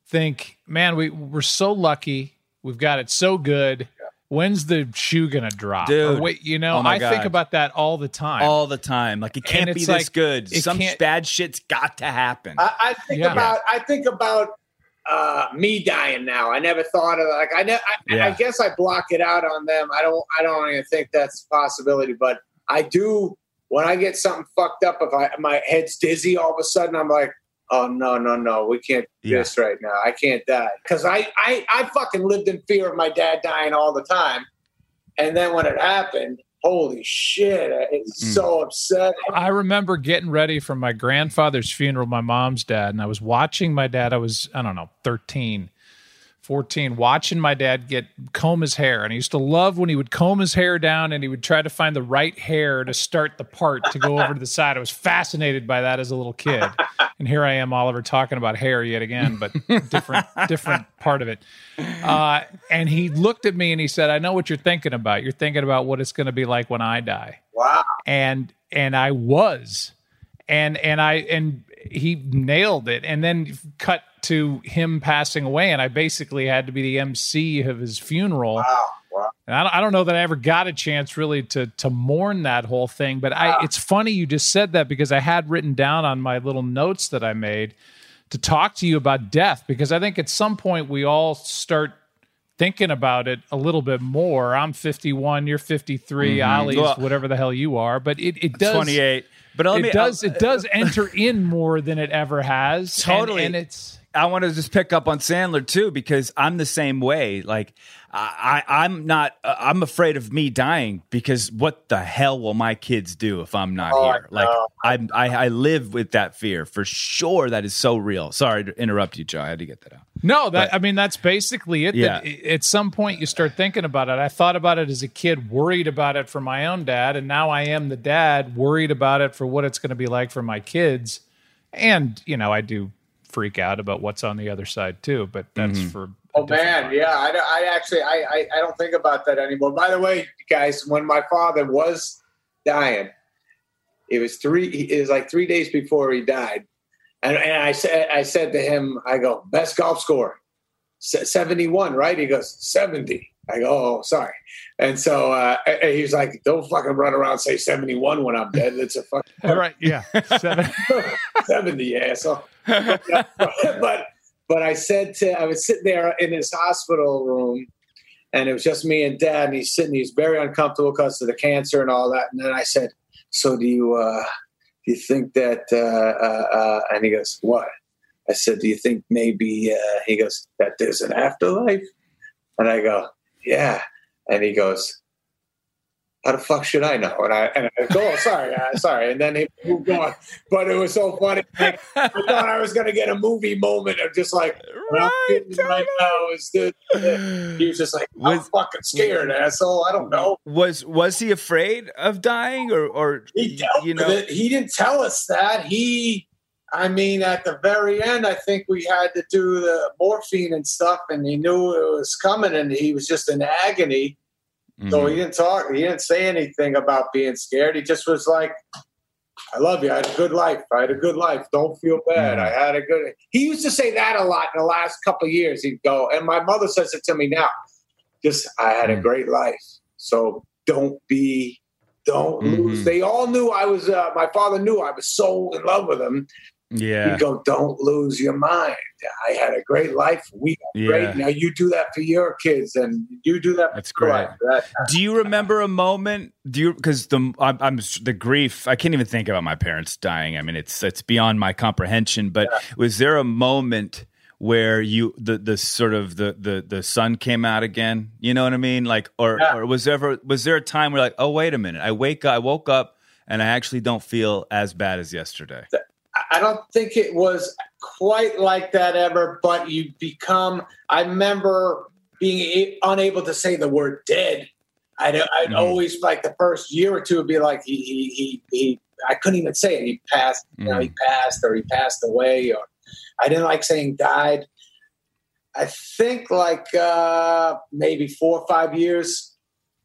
think, man, we we're so lucky. We've got it so good. When's the shoe gonna drop? Or Dude. wait, you know, Oh my I think about that all the time. all the time like it can't be it's this like, good some can't- bad shit's got to happen I, I think Yeah. about I think about uh, me dying now. I never thought of like I, ne- I, I guess I block it out on them. I don't I don't even think that's a possibility, but I do when I get something fucked up. If I my head's dizzy, all of a sudden I'm like, oh no no no, we can't do Yeah. this right now. I can't die because I, I I fucking lived in fear of my dad dying all the time, and then when it happened, holy shit, it's Mm. so upsetting. I remember getting ready for my grandfather's funeral, my mom's dad, and I was watching my dad. I was, I don't know, 13, 14, watching my dad get comb his hair. And I used to love when he would comb his hair down and he would try to find the right hair to start the part to go over to the side. I was fascinated by that as a little kid. And here I am, Oliver, talking about hair yet again, but different, different part of it. Uh, and he looked at me and he said, I know what you're thinking about. You're thinking about what it's going to be like when I die Wow. and and I was, and and I and he nailed it, and then cut to him passing away, and I basically had to be the MC of his funeral. Wow. Wow. And I don't, know that I ever got a chance really to to mourn that whole thing, but I it's funny you just said that because I had written down on my little notes that I made to talk to you about death because I think at some point we all start thinking about it a little bit more. I'm 51, you're 53, mm-hmm. Ollie's Well- whatever the hell you are, but it it does 28. But let it me, does I, it does enter in more than it ever has. and- Totally. and it's I want to just pick up on Sandler too because I'm the same way. Like I, I I'm not. uh, I'm afraid of me dying because what the hell will my kids do if I'm not Oh, here? Like know. I'm, I I live with that fear for sure. That is so real. Sorry to interrupt you, Joe. I had to get that out. No, that But- I mean that's basically it. Yeah. That at some point you start thinking about it. I thought about it as a kid, worried about it for my own dad, and now I am the dad, worried about it for what it's going to be like for my kids. And you know, I do freak out about what's on the other side too. But that's Mm-hmm. for Oh man, time. yeah. I, I actually I, I I don't think about that anymore. By the way, guys, when my father was dying, it was three. It was like three days before he died, and and I said I said to him, I go best golf score, seventy one, right? He goes seventy. I go, oh, sorry. And so uh, and he was like, don't fucking run around and say 71 when I'm dead. That's a fucking All right, yeah, 70 asshole. but but I said to I was sitting there in his hospital room, and it was just me and Dad, and he's sitting. He's very uncomfortable because of the cancer and all that. And then I said, "So do you uh, do you think that?" Uh, uh, uh, and he goes, "What?" I said, "Do you think maybe?" Uh, he goes, "That there's an afterlife," and I go, "Yeah," and he goes. How the fuck should I know? And I and I go, oh, sorry, uh, sorry. And then he moved on. But it was so funny. Like, I thought I was going to get a movie moment of just like, Right, right now is this. He was just like, I'm Was- fucking scared, asshole. I don't know. Was was he afraid of dying or or He dealt you with know? it. He didn't tell us that. He, I mean, at the very end, I think we had to do the morphine and stuff, and he knew it was coming, and he was just in agony. So Mhm. he didn't talk. He didn't say anything about being scared. He just was like, "I love you. I had a good life. I had a good life. Don't feel bad. Mhm. I had a good." He used to say that a lot in the last couple of years. He'd go, and my mother says it to me now. Just, I had a Mhm. great life. So don't be, don't lose. Mhm. They all knew I was. Uh, my father knew I was so in love with him. Yeah. He'd go, "Don't lose your mind. I had a great life. We got Yeah. great. Now you do that for your kids, and you do that. That's great. life. That, Do you remember a moment? Do you because the I'm, I'm the grief? I can't even think about my parents dying. I mean, it's it's beyond my comprehension. But was there a moment where you the the sort of the the the sun came out again? You know what I mean? Like, or Yeah. or was there ever was there a time where like, oh wait a minute, I wake up, I woke up and I actually don't feel as bad as yesterday. I don't think it was quite like that ever, but you become. I remember being unable to say the word dead. I'd, I'd Mhm. always like the first year or two would be like he he he, he I couldn't even say it. He passed, you know, he passed or he passed away, or I didn't like saying died. I think like uh, maybe four or five years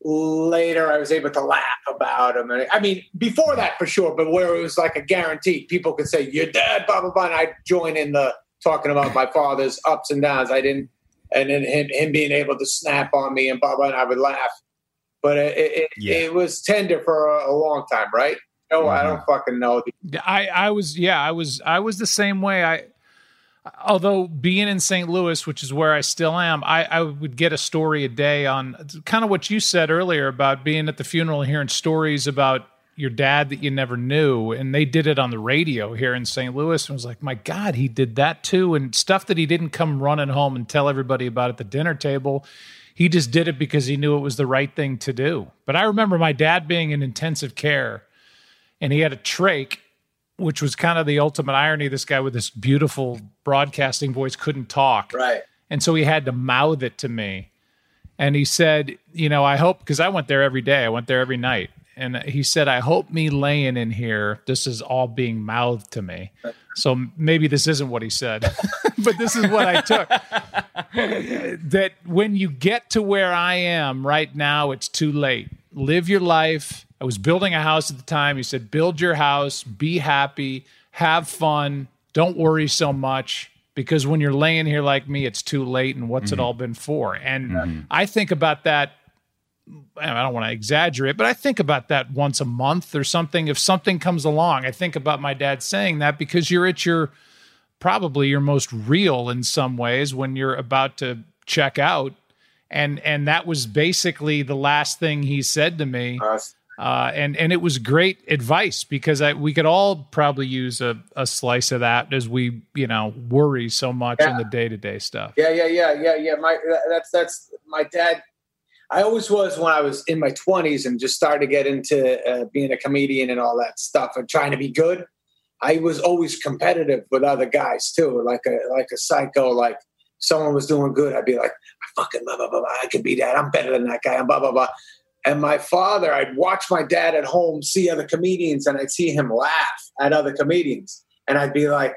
later, I was able to laugh about him. And I mean, before that for sure, but where it was like a guarantee, people could say, "You're dead," blah blah blah. And I'd join in the talking about my father's ups and downs. I didn't, and then him, him being able to snap on me and blah blah, and I would laugh. But it, it, Yeah. it was tender for a, a long time, right? No, I mm-hmm. don't fucking know. I I was yeah I was I was the same way I although being in St. Louis which is where I still am I I would get a story a day on kind of what you said earlier about being at the funeral and hearing stories about your dad that you never knew and they did it on the radio here in St. Louis and was like my god he did that too and stuff that he didn't come running home and tell everybody about at the dinner table he just did it because he knew it was the right thing to do but I remember my dad being in intensive care and he had a trach, which was kind of the ultimate irony. This guy with this beautiful broadcasting voice couldn't talk. Right. And so he had to mouth it to me. And he said, You know, I hope, because I went there every day, I went there every night. And he said, I hope me laying in here, this is all being mouthed to me. So maybe this isn't what he said, but this is what I took. that when you get to where I am right now, it's too late. Live your life. I was building a house at the time. He said, build your house, be happy, have fun, don't worry so much because when you're laying here like me, it's too late, and what's Mm-hmm. it all been for? And I think about that. I don't want to exaggerate, but I think about that once a month or something. If something comes along, I think about my dad saying that because you're at your probably your most real in some ways when you're about to check out. And and that was basically the last thing he said to me. Uh, Uh, and and it was great advice because I, we could all probably use a, a slice of that as we you know worry so much in the day to day stuff. Yeah, yeah, yeah, yeah, yeah. My that's that's my dad. I always was when I was in my twenties and just started to get into uh, being a comedian and all that stuff and trying to be good. I was always competitive with other guys too, like a like a psycho. Like someone was doing good, I'd be like, I fucking blah blah blah. blah. I could be that. I'm better than that guy. And blah blah blah. And my father, I'd watch my dad at home see other comedians, and I'd see him laugh at other comedians, and I'd be like,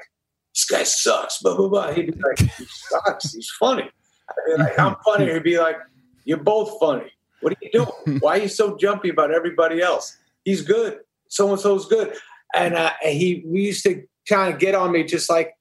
"This guy sucks." Blah blah blah. He'd be like, "He sucks. He's funny." I'd be like, "I'm funny." He'd be like, "You're both funny. What are you doing? Why are you so jumpy about everybody else? He's good. So and so's good." And uh, and he we used to kind of get on me, just like,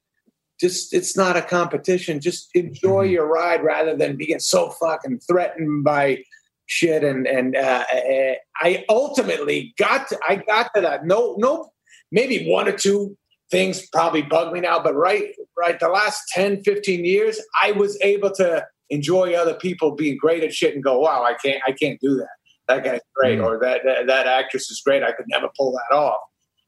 just it's not a competition. Just enjoy your ride rather than being so fucking threatened by shit and and uh, uh, I ultimately got to I got to that. No no maybe one or two things probably bug me now but right right the last 10 15 years I was able to enjoy other people being great at shit and go wow I can't I can't do that. That guy's great Mm. or that, that that actress is great. I could never pull that off.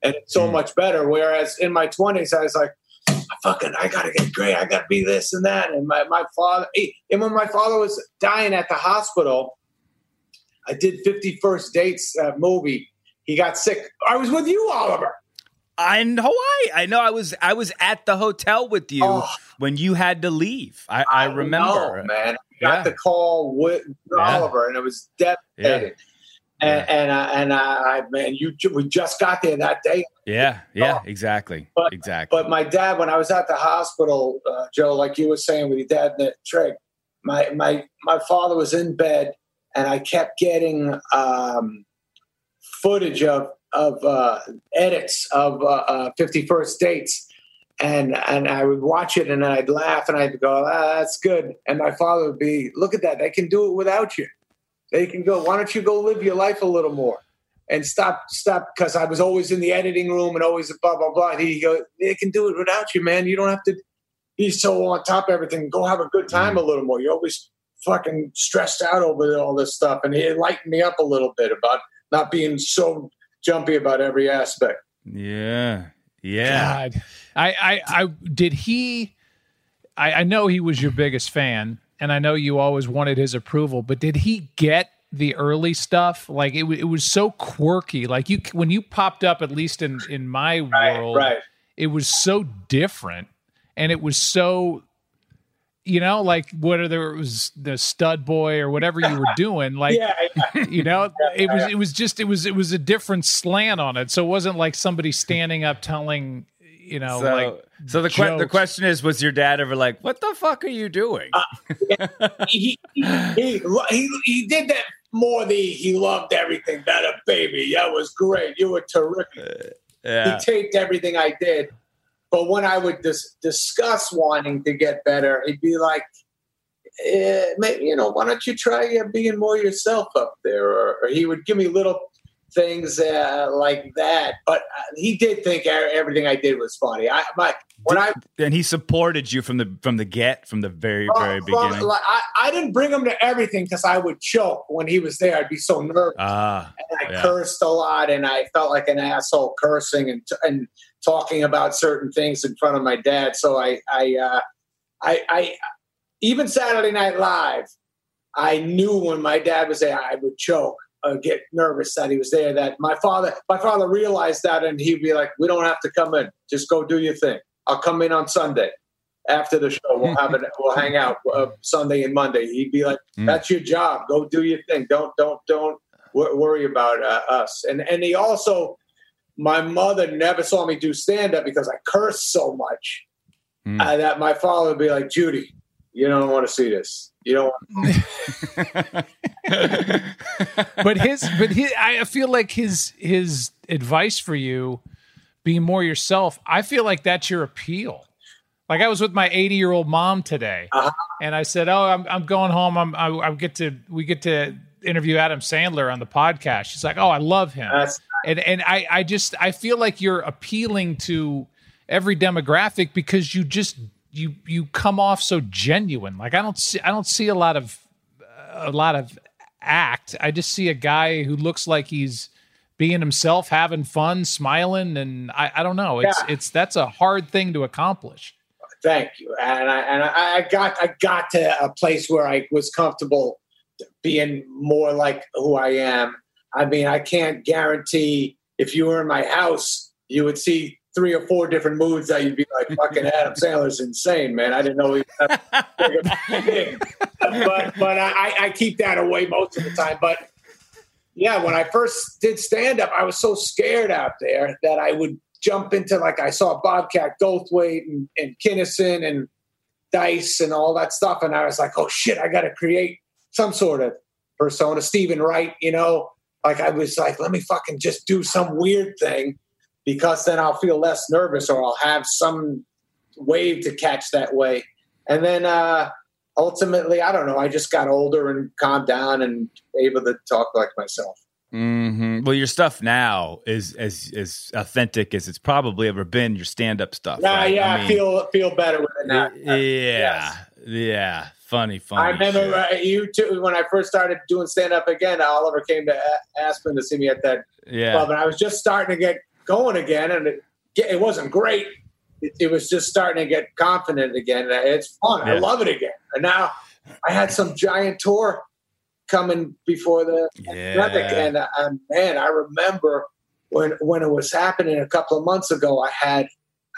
And it's so Mm. much better. Whereas in my 20s I was like I fucking I gotta get great. I gotta be this and that. And my, my father and when my father was dying at the hospital I did 50 First Dates uh, movie. He got sick. I was with you, Oliver. in Hawaii. I know I was I was at the hotel with you Oh. when you had to leave. I, I remember. know, man. I got Yeah. the call with Yeah. Oliver, and it was devastating. And and I, and I, I man, you we just got there that day. Yeah, yeah, Oh. exactly. But- exactly. But my dad, when I was at the hospital, uh, Joe, like you were saying with your dad and the trach, my my my father was in bed, and I kept getting um, footage of of uh, edits of uh, uh, Fifty First Dates, and and I would watch it, and I'd laugh, and I'd go, "Ah, that's good," and my father would be, "Look at that, they can do it without you. They can go. Why don't you go live your life a little more?" and stop stop because I was always in the editing room and always blah blah blah. And he go, they can do it without you, man. You don't have to be so on top of everything. Go have a good time a little more. You're always fucking stressed out over all this stuff, and he lightened me up a little bit about not being so jumpy about every aspect. yeah, yeah. God, I, I, I did he. I, I know he was your biggest fan, and I know you always wanted his approval. But did he get the early stuff? Like it, it was so quirky. Like you, when you popped up, at least in in my world, right. it was so different, and it was so. You know, like whether it was the stud boy or whatever you were doing, like Yeah, yeah. you know it was it was just it was it was a different slant on it. So it wasn't like somebody standing up telling you know So, like so the que- the question is, was your dad ever like, "What the fuck are you doing?" he, he, he, he, he did that more the he loved everything that a baby. That was great. You were terrific. Yeah, he taped everything I did. But when I would dis- discuss wanting to get better, he'd be like, eh, maybe, you know, why don't you try uh, being more yourself up there? Or, or he would give me little things uh, like that. But uh, he did think everything I did was funny. I, my, when I, and he supported you from the from the get from the very very from- from- beginning. like, I, I didn't bring him to everything because I would choke when he was there. I'd be so nervous. Ah, and I Yeah. cursed a lot, and I felt like an asshole cursing and and talking about certain things in front of my dad. So I I uh, I, I even Saturday Night Live, I knew when my dad was there, I would choke, uh, get nervous that he was there. That my father my father realized that, and he'd be like, "We don't have to come in. Just go do your thing. I'll come in on Sunday." After the show, we'll have it. We'll hang out uh, Sunday and Monday. He'd be like, Mm. "That's your job. Go do your thing. Don't don't don't wor- worry about uh, us. And and he also, my mother never saw me do stand up because I cursed so much Hmm. uh, that my father would be like, Judy, you don't want to see this. You don't. Want- but his but his, i feel like his his advice for you be more yourself i feel like that's your appeal Like I was with my 80 year old mom today, Uh-huh. and I said, "Oh, I'm I'm going home. I'm I, I get to we get to interview Adam Sandler on the podcast." She's like, "Oh, I love him," That's and and I I just I feel like you're appealing to every demographic because you just you you come off so genuine. Like I don't see I don't see a lot of a lot of act. I just see a guy who looks like he's being himself, having fun, smiling, and I, I don't know. It's Yeah. it's that's a hard thing to accomplish. thank you. And I and I, I got I got to a place where I was comfortable being more like who I am. I mean, I can't guarantee if you were in my house, you would see three or four different moods that you'd be like, "Fucking Adam Sandler's insane, man." I didn't know he was. But but I, I keep that away most of the time. But yeah, when I first did stand up, I was so scared out there that I would jump into like I saw Bobcat Goldthwait and, and Kinison and Dice and all that stuff, and I was like, oh shit, I got to create some sort of persona. Steven Wright, you know, like I was like, let me fucking just do some weird thing because then I'll feel less nervous or I'll have some wave to catch that way. And then uh ultimately, I don't know, I just got older and calmed down and able to talk like myself. hmm Well, your stuff now is as as authentic as it's probably ever been. Your stand up stuff. Yeah, right? yeah, I, mean, feel feel better with it now. Yeah, Yes. yeah. Funny, funny. I remember uh, you too when I first started doing stand up again. Oliver came to Aspen to see me at that yeah. club, and I was just starting to get going again, and it, it wasn't great. It, it was just starting to get confident again. It's fun. I love it again. And now I had some giant tour coming before the pandemic, Yeah. and uh, man, I remember when when it was happening a couple of months ago. I had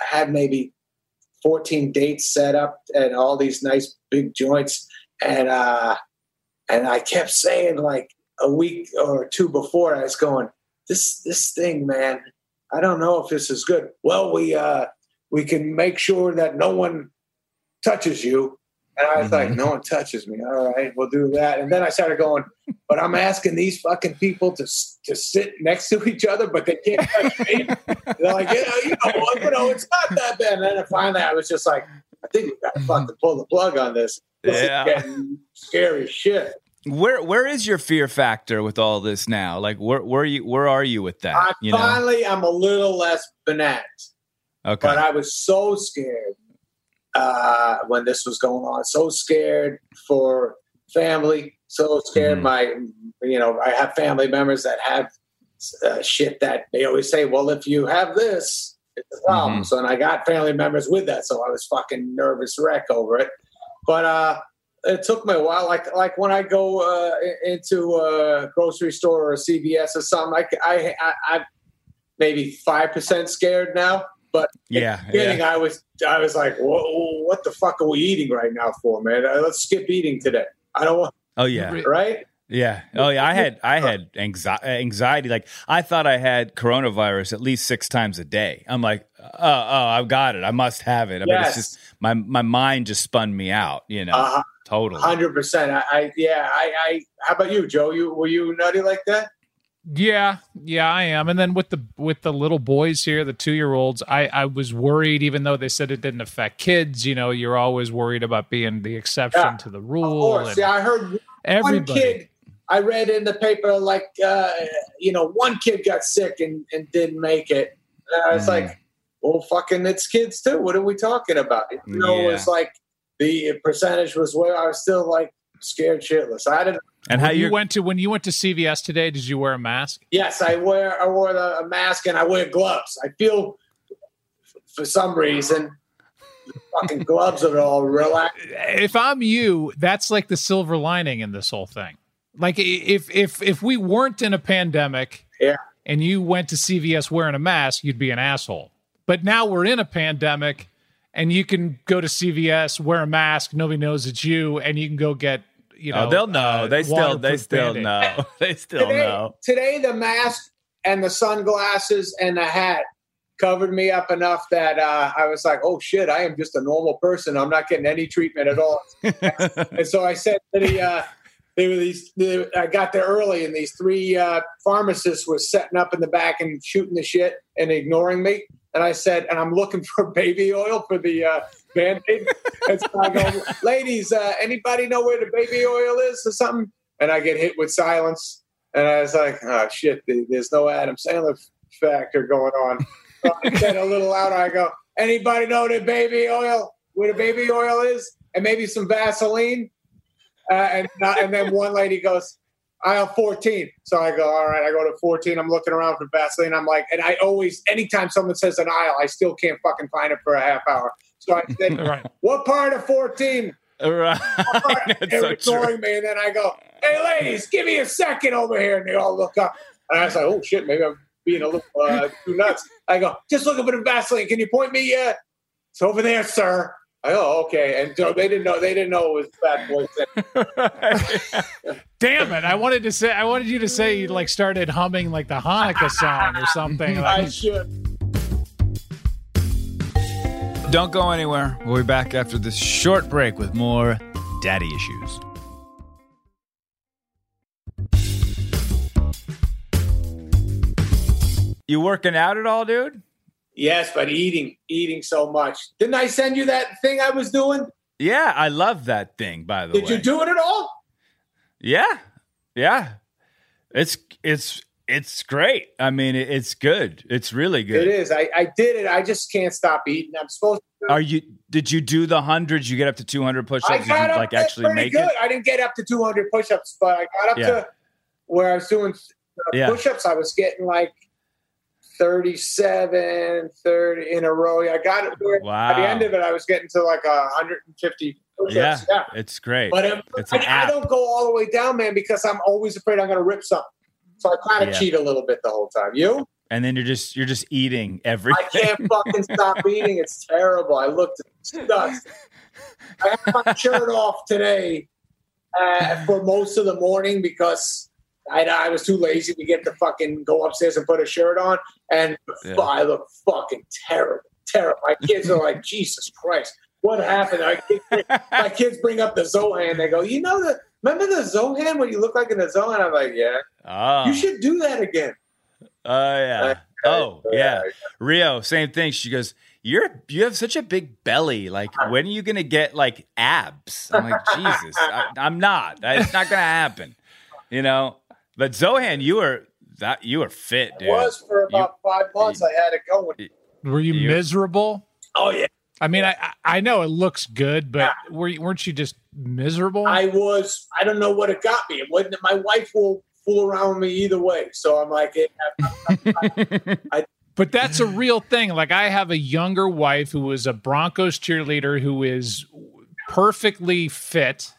I had maybe fourteen dates set up and all these nice big joints, and uh, and I kept saying like a week or two before, I was going, this this thing, man. I don't know if this is good. Well, we uh, we can make sure that no one touches you. And I was like, Mhm. no one touches me. All right, we'll do that. And then I started going, but I'm asking these fucking people to to sit next to each other, but they can't touch me. They're like, yeah, you know, well, you know, it's not that bad. And then finally, I was just like, I think we've got to fucking pull the plug on this. This Yeah. is getting scary shit. Where where is your fear factor with all this now? Like where where you where are you with that? I you know? finally, I'm a little less bananas. Okay. but I was so scared uh, when this was going on. So scared for family. So scared. Mhm. My, you know, I have family members that have uh, shit that they always say. Well, if you have this, it's a problem. Mhm. So, and I got family members with that, so I was fucking nervous wreck over it. But uh, it took me a while. Like like when I go uh, into a grocery store or a CVS or something, I, I I, I maybe five percent scared now. But yeah. beginning, yeah. I was I was like, what the fuck are we eating right now for, man? Uh, Let's skip eating today. I don't want Oh yeah. right. Yeah. Oh yeah. I had I had anxiety. Anxiety. Like I thought I had coronavirus at least six times a day. I'm like, oh, oh, I've got it. I must have it. I mean, it's Yes. just my my mind just spun me out. You know, Uh, totally. Hundred percent. I, I yeah. I, I. How about you, Joe? You were you nutty like that? Yeah, yeah, I am. And then with the with the little boys here, the two year olds, I I was worried, even though they said it didn't affect kids. You know, you're always worried about being the exception Yeah, to the Of rule. course. and Yeah, I heard one kid. I read in the paper like uh, you know one kid got sick and, and didn't make it. And I was Mm. like, well, fucking, it's kids too. What are we talking about? You know, it was like the percentage was where I was still like scared shitless. I didn't. And how When you you went to when you went to CVS today, did you wear a mask? Yes, I wear I wore the, a mask and I wear gloves. I feel for some reason fucking gloves are all relaxed. If I'm you, that's like the silver lining in this whole thing. Like if if if we weren't in a pandemic, Yeah. and you went to CVS wearing a mask, you'd be an asshole. But now we're in a pandemic, and you can go to CVS wear a mask, nobody knows it's you, and you can go get you know. oh, they'll know. uh, they still they still Band-Aid. know. they still today, know. today the mask and the sunglasses and the hat covered me up enough that uh, I was like, "Oh shit, I am just a normal person. I'm not getting any treatment at all." and so I said to the, uh, they were these. The, I got there early, and these three uh, pharmacists were setting up in the back and shooting the shit and ignoring me. And I said, "And I'm looking for baby oil for the uh, band aid. And so I go, ladies, uh, anybody know where the baby oil is or something? And I get hit with silence. And I was like, oh shit, there's no Adam Sandler factor going on. So I said a little louder. I go, anybody know the baby oil? Where the baby oil is? And maybe some Vaseline. Uh, and and then one lady goes, aisle 14. So I go, all right, I go to 14. I'm looking around for Vaseline. I'm like, and I always, anytime someone says an aisle, I still can't fucking find it for a half hour. So I said, right. what part of 14? Right. They're so ignoring true. me. And then I go, hey, ladies, give me a second over here. And they all look up. And I was like, oh, shit, maybe I'm being a little uh, too nuts. I go, just looking for the Vaseline. Can you point me? Uh, it's over there, sir. Oh, okay. And so they didn't know. They didn't know it was Fat Boy. Damn it! I wanted to say. I wanted you to say you like started humming like the Hanukkah song or something. Like. I should. Don't go anywhere. We'll be back after this short break with more daddy issues. You working out at all, dude? Yes, but eating, eating so much. Didn't I send you that thing I was doing? Yeah, I love that thing. By the Did way, did you do it at all? Yeah, yeah. It's it's it's great. I mean, it's good. It's really good. It is. I, I did it. I just can't stop eating. I'm supposed to. Are you? Did you do the hundreds? You get up to 200 push-ups? I got up like actually make good. it? I didn't get up to 200 push-ups, but I got up yeah. to where I was doing uh, yeah. push-ups. I was getting like 37, 30 in a row. I got it. Wow. At the end of it, I was getting to like 150 yeah, yeah, it's great. But it's I, I, don't go all the way down, man, because I'm always afraid I'm going to rip something. So I kind of yeah. cheat a little bit the whole time. You? And then you're just you're just eating everything. I can't fucking stop eating. It's terrible. I looked disgusting. I had my shirt off today uh, for most of the morning because I, I was too lazy to get the fucking go upstairs and put a shirt on, and yeah. I look fucking terrible, terrible. My kids are like, Jesus Christ, what happened? my kids bring up the Zohan. They go, you know the remember the Zohan when you look like in the Zohan? I'm like, yeah, oh. you should do that again. Oh uh, yeah. Oh yeah. Rio, same thing. She goes, you're you have such a big belly. Like, when are you gonna get like abs? I'm like, Jesus, I, am not. It's not gonna happen. You know. But Zohan, you were that you were fit, dude. It was for about you, five months. You, I had it going. Were you, you, miserable? Oh yeah. I mean, I I know it looks good, but yeah. were weren't you just miserable? I was. I don't know what it got me. It wasn't. My wife will fool around with me either way. So I'm like, it, I, I, but that's a real thing. Like I have a younger wife who is a Broncos cheerleader who is perfectly fit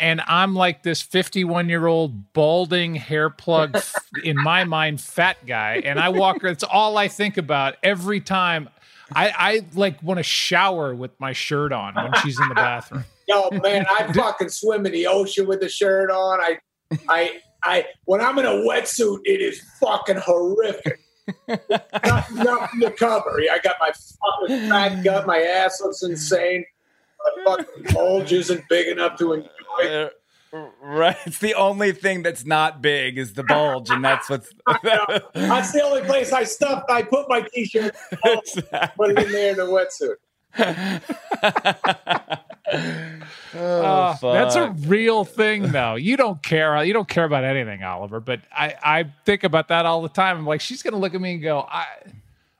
and I'm like this 51 year old balding hair plug in my mind fat guy, and I walk. It's all I think about every time. I, I like want to shower with my shirt on when she's in the bathroom. Yo, man, I fucking swim in the ocean with the shirt on. I, I, I. When I'm in a wetsuit, it is fucking horrific. Not, nothing to cover. I got my fucking fat gut. My ass looks insane. My fucking bulge isn't big enough to enjoy uh, right. It's the only thing that's not big is the bulge, and that's what's. that's the only place I stuff. I put my t-shirt, exactly. put it in there in the wetsuit. oh, uh, that's a real thing, though. You don't care. You don't care about anything, Oliver. But I, I think about that all the time. I'm like, she's gonna look at me and go, I,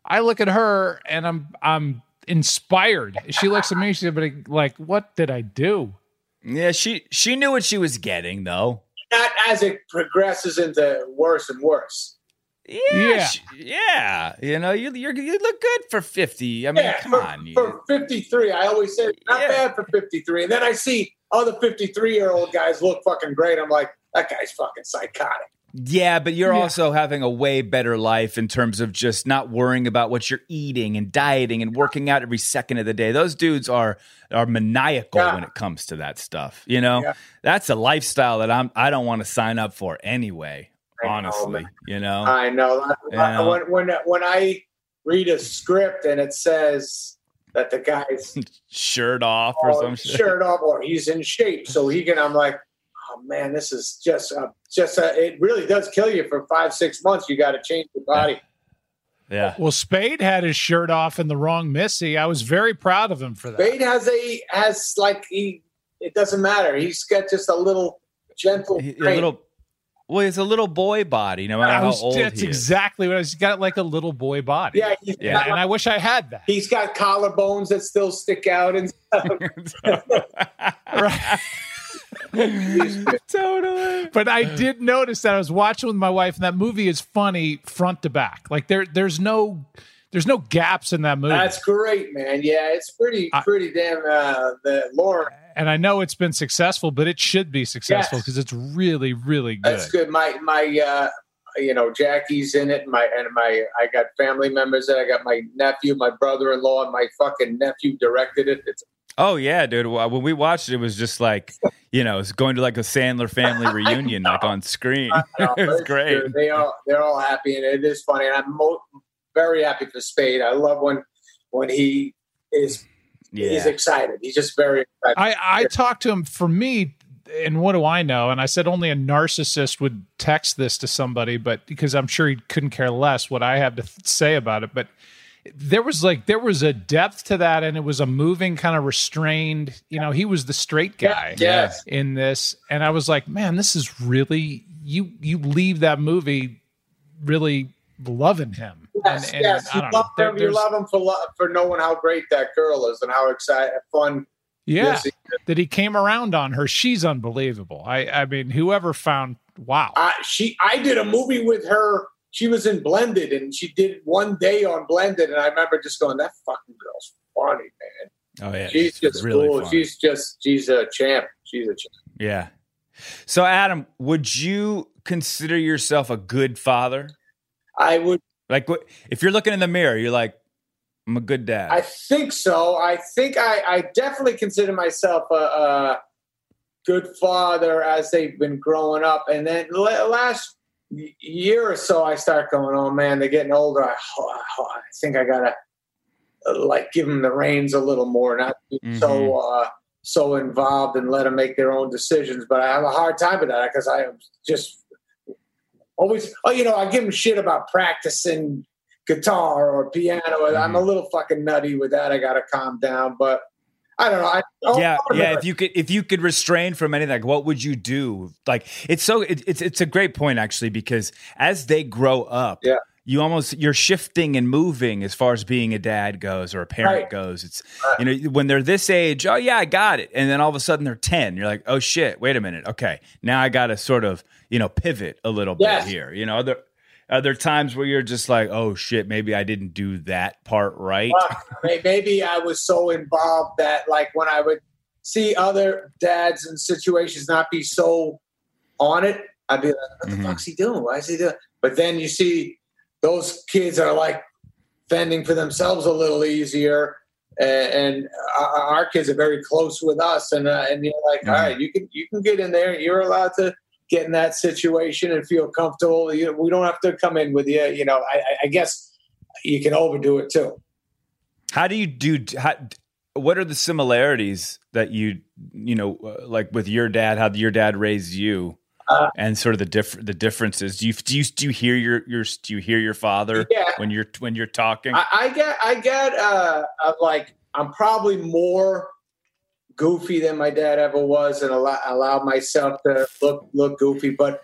I look at her and I'm, I'm inspired. She looks at me. She's like, what did I do? Yeah, she she knew what she was getting though. Not as it progresses into worse and worse. Yeah, yeah, she, yeah. You know, you you you look good for fifty. I mean, yeah, come for, on. For fifty three, I always say not yeah. bad for fifty three, and then I see other fifty three year old guys look fucking great. I'm like, that guy's fucking psychotic. Yeah, but you're yeah. also having a way better life in terms of just not worrying about what you're eating and dieting and working out every second of the day. Those dudes are are maniacal yeah. when it comes to that stuff. You know, yeah. that's a lifestyle that I'm I don't want to sign up for anyway. I honestly, know, you know. I know. Know? When when when I read a script and it says that the guy's shirt off or oh, some shirt off or he's in shape so he can I'm like oh man, this is just uh, just uh, it really does kill you for five six months. You got to change your body. Yeah. Well, Spade had his shirt off in the Wrong Missy. I was very proud of him for that. Spade has a has like he. It doesn't matter. He's got just a little gentle. He- a little. Well, it's a little boy body, no matter I how old that's he is. exactly what I was. He's got like a little boy body. Yeah, he's Yeah. got, and I wish I had that. he's got collarbones that still stick out and stuff. Right. totally. but I did notice that I was watching with my wife, and that movie is funny front to back. Like there, there's no, there's no gaps in that movie. That's great, man. Yeah, it's pretty I- pretty damn. Uh, the Lauren, and I know it's been successful, but it should be successful Yes. because it's really, really good. that's good. My my uh, you know Jackie's in it. My and my I got family members that I got my nephew, my brother-in-law, and my fucking nephew directed it. It's Oh yeah, dude. When we watched it, it was just like you know, it's going to like a Sandler family reunion, like on screen. It was it's great. good. They all they're all happy and it is funny. And I'm mo- very happy for Spade. I love when when he is he's excited. He's just very excited. I, I talked to him for me, and what do I know? And I said only a narcissist would text this to somebody, but because I'm sure he couldn't care less what I have to th- say about it. But there was like there was a depth to that, and it was a moving, kind of restrained. You know, he was the straight guy Yes. in this, and I was like, man, this is really you. You leave that movie really loving him. Yes, and, and yes. I You know. love, There- him, you love him for for knowing how great that girl is and how excited, fun. yeah. He- that he came around on her. She's unbelievable. I I mean, whoever found wow. I, she, I did a movie with her. She was in Blended, and she did one day on Blended, and I remember just going, "That fucking girl's funny, man. Oh yeah, She's just really cool. fun. She's just, she's a champ. She's a champ." yeah. So Adam, would you consider yourself a good father? I would Like, if you're looking in the mirror? You're like, I'm a good dad. I think so. I think I, I definitely consider myself a, a good father as they've been growing up. And then last year or so, I start going, oh man, they're getting older. I, I think I gotta uh, like give them the reins a little more, not be so uh, so involved and let them make their own decisions. But I have a hard time with that because I am just always, oh, you know, I give them shit about practicing guitar or piano. and I'm a little fucking nutty with that. I got to calm down, but I don't know. I, oh, yeah, yeah. If you could, if you could restrain from anything, like what would you do? Like, it's so, it, it's it's a great point actually because as they grow up, Yeah. you almost you're shifting and moving as far as being a dad goes or a parent Right. goes. It's you know when they're this age, oh yeah, I got it, and then all of a sudden they're ten. You're like, oh shit, wait a minute, okay, now I got to sort of you know pivot a little Yes. bit here. You know, are there are there times where you're just like, oh shit, maybe I didn't do that part right. Well, maybe I was so involved that like when I would see other dads in situations not be so on it, I'd be like, what the Mhm. fuck's he doing? Why is he doing? But then you see those kids are like fending for themselves a little easier. And, and our, kids are very close with us, and uh, and you're like, all Mhm. right, you can you can get in there. You're allowed to get in that situation and feel comfortable. You, we don't have to come in with you. You know, I, I- guess you can overdo it too. How do you do? How, what are the similarities that you you know uh, like with your dad? How your dad raised you, Uh, and sort of the diff- the differences. Do you do you do you hear your your do you hear your father Yeah. when you're when you're talking? I, I get, I get, uh, like, I'm probably more goofy than my dad ever was, and allow, allow myself to look look goofy. But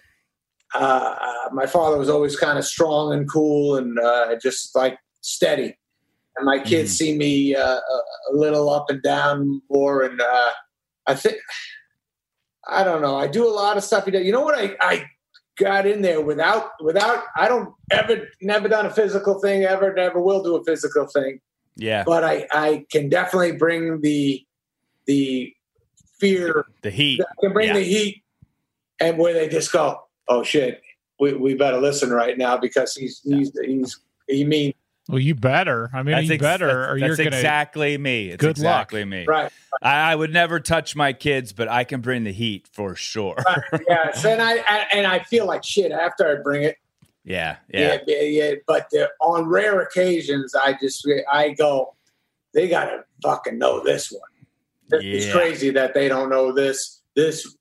uh, my father was always kind of strong and cool, and uh, just like steady. And my kids see me uh, a, a little up and down more, and uh, I think I don't know. I do a lot of stuff. You know what? I, I got in there without without. I don't ever never done a physical thing ever. Never will do a physical thing. yeah, But I I can definitely bring the the fear. the heat. I can bring Yeah. the heat, and where they just go, oh shit, we, we better listen right now because he's he's he's he means. Well, you better. I mean, you ex- better, that's- or that's you're gonna. exactly me. It's Good luck. exactly me. right. I, I would never touch my kids, but I can bring the heat for sure. yes, and I, I and I feel like shit after I bring it. yeah, yeah, Yeah, yeah, yeah. But uh, on rare occasions, I just I go, they gotta fucking know this one. It's crazy that they don't know this this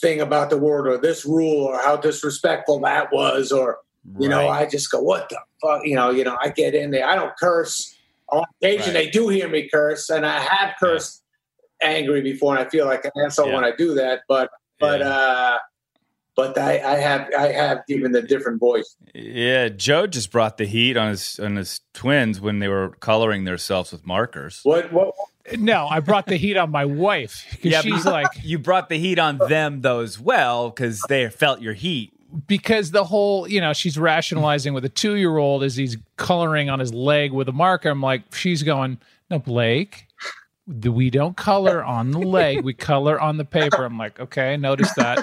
thing about the word or this rule or how disrespectful that was or You know, I just go, what the fuck? You know, you know, I get in there. I don't curse. On occasion, Right. they do hear me curse, and I have cursed angry before, and I feel like an asshole Yeah. when I do that. But, but, Yeah. uh, but I, I have, I have given a different voice. Yeah, Joe just brought the heat on his on his twins when they were coloring themselves with markers. What, what? No, I brought the heat on my wife Yeah, she's like, You brought the heat on them though as well because they felt your heat. because the whole, you know, she's rationalizing with a two year old as he's coloring on his leg with a marker. I'm like, she's going, no, Blake, we don't color on the leg, we color on the paper. I'm like, okay, notice that.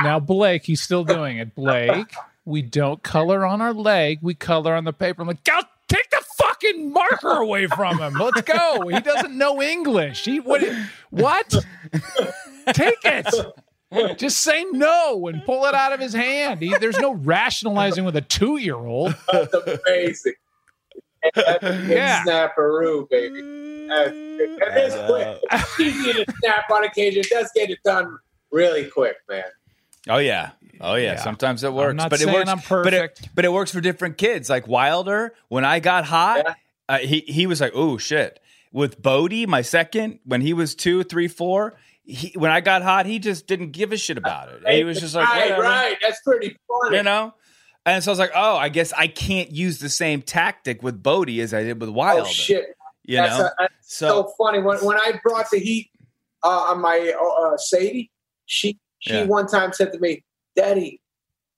Now, Blake, he's still doing it. Blake, we don't color on our leg, we color on the paper. I'm like, go take the fucking marker away from him. Let's go. He doesn't know English. He what? What? Take it. Just say no and pull it out of his hand. He, there's no rationalizing with a two year old. That's amazing. That's Yeah. snapperoo, baby. That's- It is I quick. It's easy to snap on occasion. It does get it done really quick, man. Oh yeah. Oh yeah. Yeah. Sometimes it works, not but it works. I'm But it, but it works for different kids. Like Wilder, when I got hot, Yeah. uh, he he was like, "Oh shit." With Bodie, my second, when he was two, three, four, he, when I got hot, he just didn't give a shit about it. He was just like, right, "Whatever," right. That's pretty funny. you know. And so I was like, "Oh, I guess I can't use the same tactic with Bodie as I did with Wilder." oh shit. You that's know. a- that's so, so funny. When when I brought the heat uh, on my uh, Sadie, she she Yeah. one time said to me, "Daddy,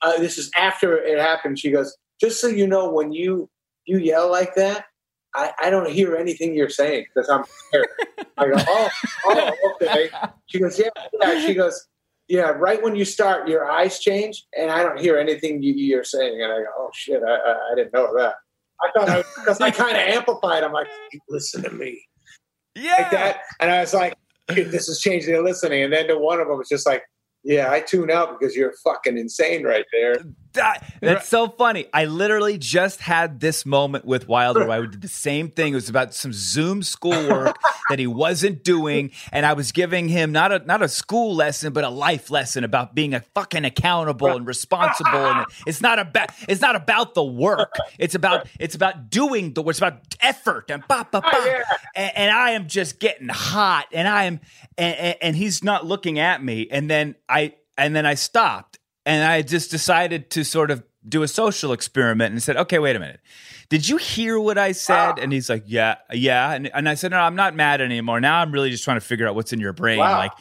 uh, this is after it happened." She goes, "Just so you know, when you you yell like that, I, I don't hear anything you're saying because I'm scared." I go, "Oh, oh, okay." She goes, "Yeah, yeah." She goes, "Yeah." Right when you start, your eyes change, and I don't hear anything you, you're saying. And I go, "Oh shit, I, I, I didn't know that." I thought because I, kind of amplified. I'm like, "Listen to me." yeah, like that. And I was like, this is changing their listening. And then the one of them was just like, yeah, I tune out because you're fucking insane right there. That, that's so funny. I literally just had this moment with Wilder where I did the same thing. It was about some Zoom schoolwork that he wasn't doing, and I was giving him not a not a school lesson, but a life lesson about being a fucking accountable and responsible. And it's not about it's not about the work. It's about it's about doing the work. It's about effort and ba ba ba. And, and I am just getting hot, and I am and, and he's not looking at me, and then I and then I stopped and I just decided to sort of do a social experiment and said, okay, wait a minute. Did you hear what I said? And he's like, yeah, yeah. And, and I said, no, I'm not mad anymore. Now I'm really just trying to figure out what's in your brain. Wow. Like,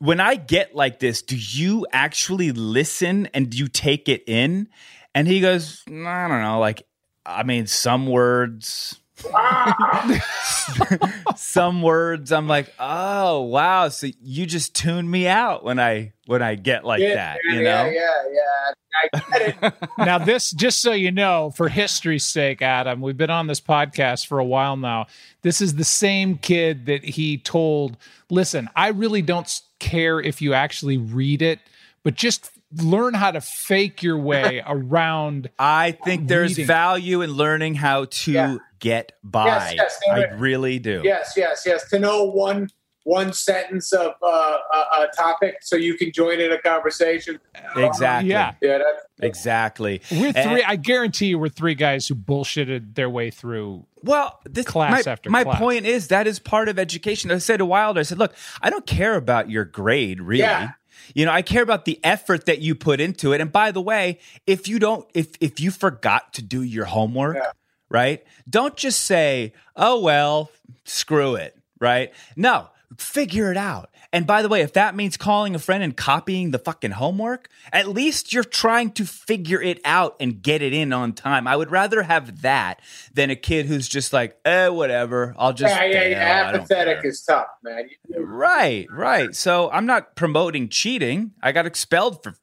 when I get like this, do you actually listen and do you take it in? And he goes, I don't know. Like, I mean, some words, some words. I'm like, oh wow. So you just tune me out when I when I get like yeah, that, you yeah, know? yeah, yeah. I get it. now this just so you know for history's sake adam we've been on this podcast for a while now this is the same kid that he told listen i really don't care if you actually read it but just learn how to fake your way around I think there's Reading. value in learning how to Yeah. get by. Yes, yes, I there is. really do. yes, yes, yes. To know one one sentence of uh, a, a topic so you can join in a conversation. Exactly. yeah Yeah, that's Exactly. we're And- three i guarantee you we're three guys who bullshitted their way through Well, this Class my, after my class. point is that is part of education. I said to Wilder, I said, look, I don't care about your grade, really. Yeah. You know, I care about the effort that you put into it. And by the way, if you don't, if if you forgot to do your homework, Yeah. right? Don't just say, oh well, screw it, right? No, figure it out. And by the way, if that means calling a friend and copying the fucking homework, at least you're trying to figure it out and get it in on time. I would rather have that than a kid who's just like, eh, whatever. I'll just yeah, yeah, yeah. Apathetic is tough, man. Right, right. So I'm not promoting cheating. I got expelled for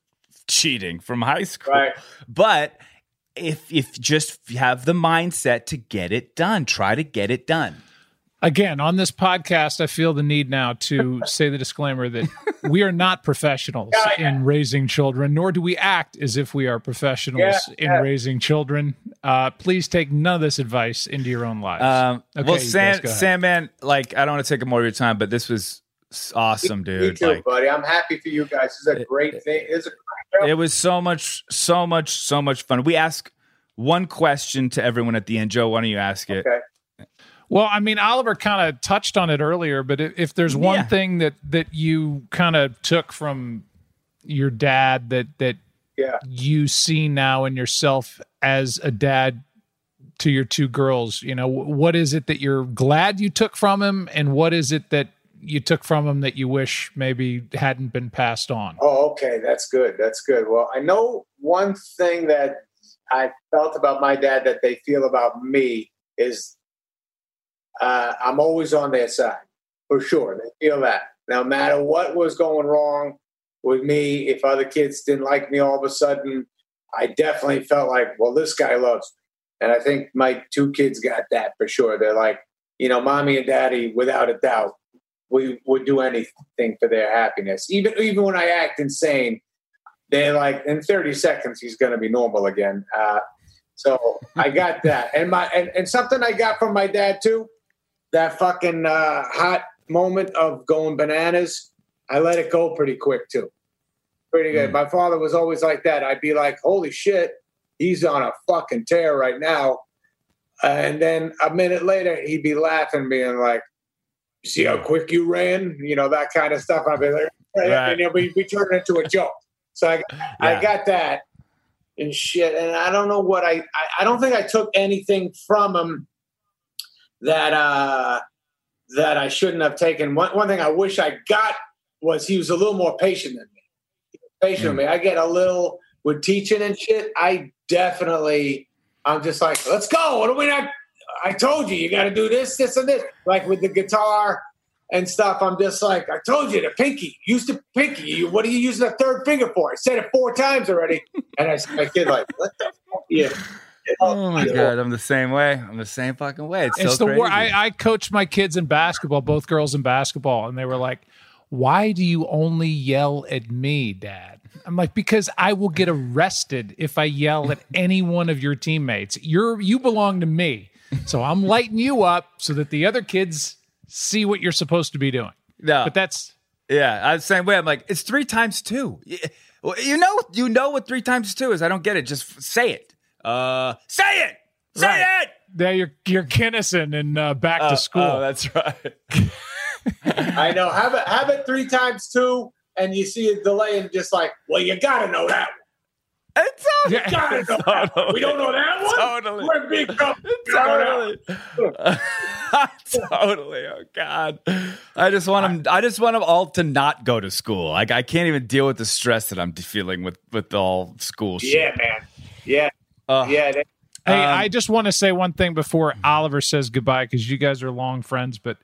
cheating from high school. Right. But if if just have the mindset to get it done, try to get it done. Again, on this podcast, I feel the need now to say the disclaimer that we are not professionals Yeah, yeah. in raising children, nor do we act as if we are professionals Yeah, in yeah. raising children. Uh, please take none of this advice into your own lives. Um, Okay, well, you guys Sam. Sam, man, like I don't want to take up more of your time, but this was s- awesome, Me dude. too, Like, buddy. I'm happy for you guys. This is a great thing. It's a It was so much, so much, so much fun. We ask one question to everyone at the end. Joe, why don't you ask it? Okay. Well, I mean, Oliver kind of touched on it earlier, but if, if there's one Yeah. thing that that you kind of took from your dad that that Yeah. you see now in yourself as a dad to your two girls, you know, what is it that you're glad you took from him, and what is it that you took from him that you wish maybe hadn't been passed on? Oh, okay. That's good. That's good. Well, I know one thing that I felt about my dad that they feel about me is uh, I'm always on their side for sure. They feel that no matter what was going wrong with me, if other kids didn't like me all of a sudden, I definitely felt like, well, this guy loves me. And I think my two kids got that for sure. They're like, you know, mommy and daddy, without a doubt, we would do anything for their happiness. Even even when I act insane, they're like, in 30 seconds, he's going to be normal again. Uh, so I got that, and my and, and something I got from my dad too. That fucking uh, hot moment of going bananas, I let it go pretty quick too. Pretty good. My father was always like that. I'd be like, "Holy shit, he's on a fucking tear right now," and then a minute later, he'd be laughing, being like, "See how quick you ran?" You know that kind of stuff. I'd be like, Right. and it'll be, be turning into a joke. So I, I got that and shit. And I don't know what I, I, I don't think I took anything from him that, uh, that I shouldn't have taken. One, one thing I wish I got was he was a little more patient than me. Patient with me. I get a little with teaching and shit. I definitely, I'm just like, let's go. What do we not? I told you, you got to do this, this, and this. Like with the guitar and stuff, I'm just like, I told you, the pinky. Use the pinky. What are you using the third finger for? I said it four times already. And I said, my kid, like, what the fuck? Yeah. Oh, oh my god, I'm the same way. I'm the same fucking way. It's, it's so the crazy. wor- I, I coached my kids in basketball, both girls in basketball, and they were like, "Why do you only yell at me, Dad?" I'm like, "Because I will get arrested if I yell at any one of your teammates. You're you belong to me, so I'm lighting you up so that the other kids see what you're supposed to be doing." no, But that's yeah, I'm the same way. I'm like, it's three times two. Y- well, You know, you know what three times two is. I don't get it. Just say it. Uh, say it. Say Right. it. Yeah, You're you're Kinison and uh, back to school. Oh, that's right. I know. Have it, have it three times two, and you see a delay, and just like, well, you got to know that one. It's so Yeah. Gotta know that one. We don't know that one. Totally. We're big trouble. Don't know that one. totally. totally. Oh God. I just want them. I just want them all to not go to school. Like I can't even deal with the stress that I'm feeling with with all school shit. Yeah, man. Yeah, Ugh. yeah. They, Hey, Um, I just want to say one thing before Oliver says goodbye because you guys are long friends. But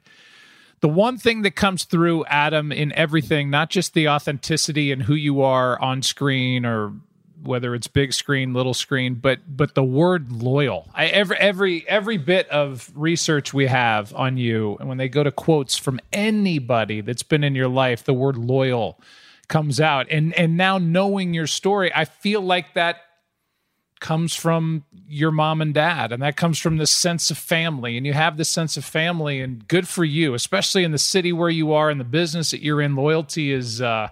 the one thing that comes through, Adam, in everything, not just the authenticity and who you are on screen or whether it's big screen, little screen, but but the word loyal. I every every every bit of research we have on you, and when they go to quotes from anybody that's been in your life, the word loyal comes out. And and now knowing your story, I feel like that comes from your mom and dad and that comes from this sense of family and you have this sense of family and good for you especially in the city where you are in the business that you're in loyalty is uh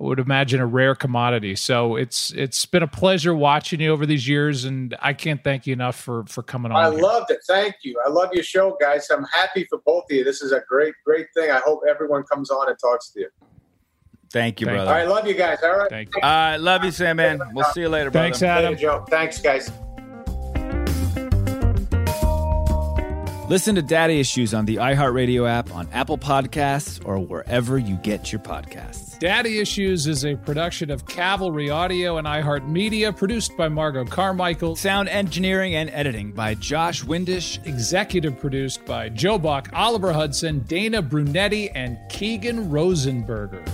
I would imagine a rare commodity. So it's it's been a pleasure watching you over these years, and I can't thank you enough for for coming on. I here. loved it. Thank you. I love your show, guys. I'm happy for both of you. This is a great, great thing. I hope everyone comes on and talks to you. Thank you, Thank brother. All right, love you guys. All right. Thank you. All right, love you, Sam. Man, we'll see you later, brother. Thanks, Adam. Later, Joe. Thanks, guys. Listen to Daddy Issues on the iHeartRadio app, on Apple Podcasts, or wherever you get your podcasts. Daddy Issues is a production of Cavalry Audio and iHeartMedia, produced by Margot Carmichael, Sound engineering and editing by Josh Windisch. executive produced by Joe Buck, Oliver Hudson, Dana Brunetti, and Keegan Rosenberger.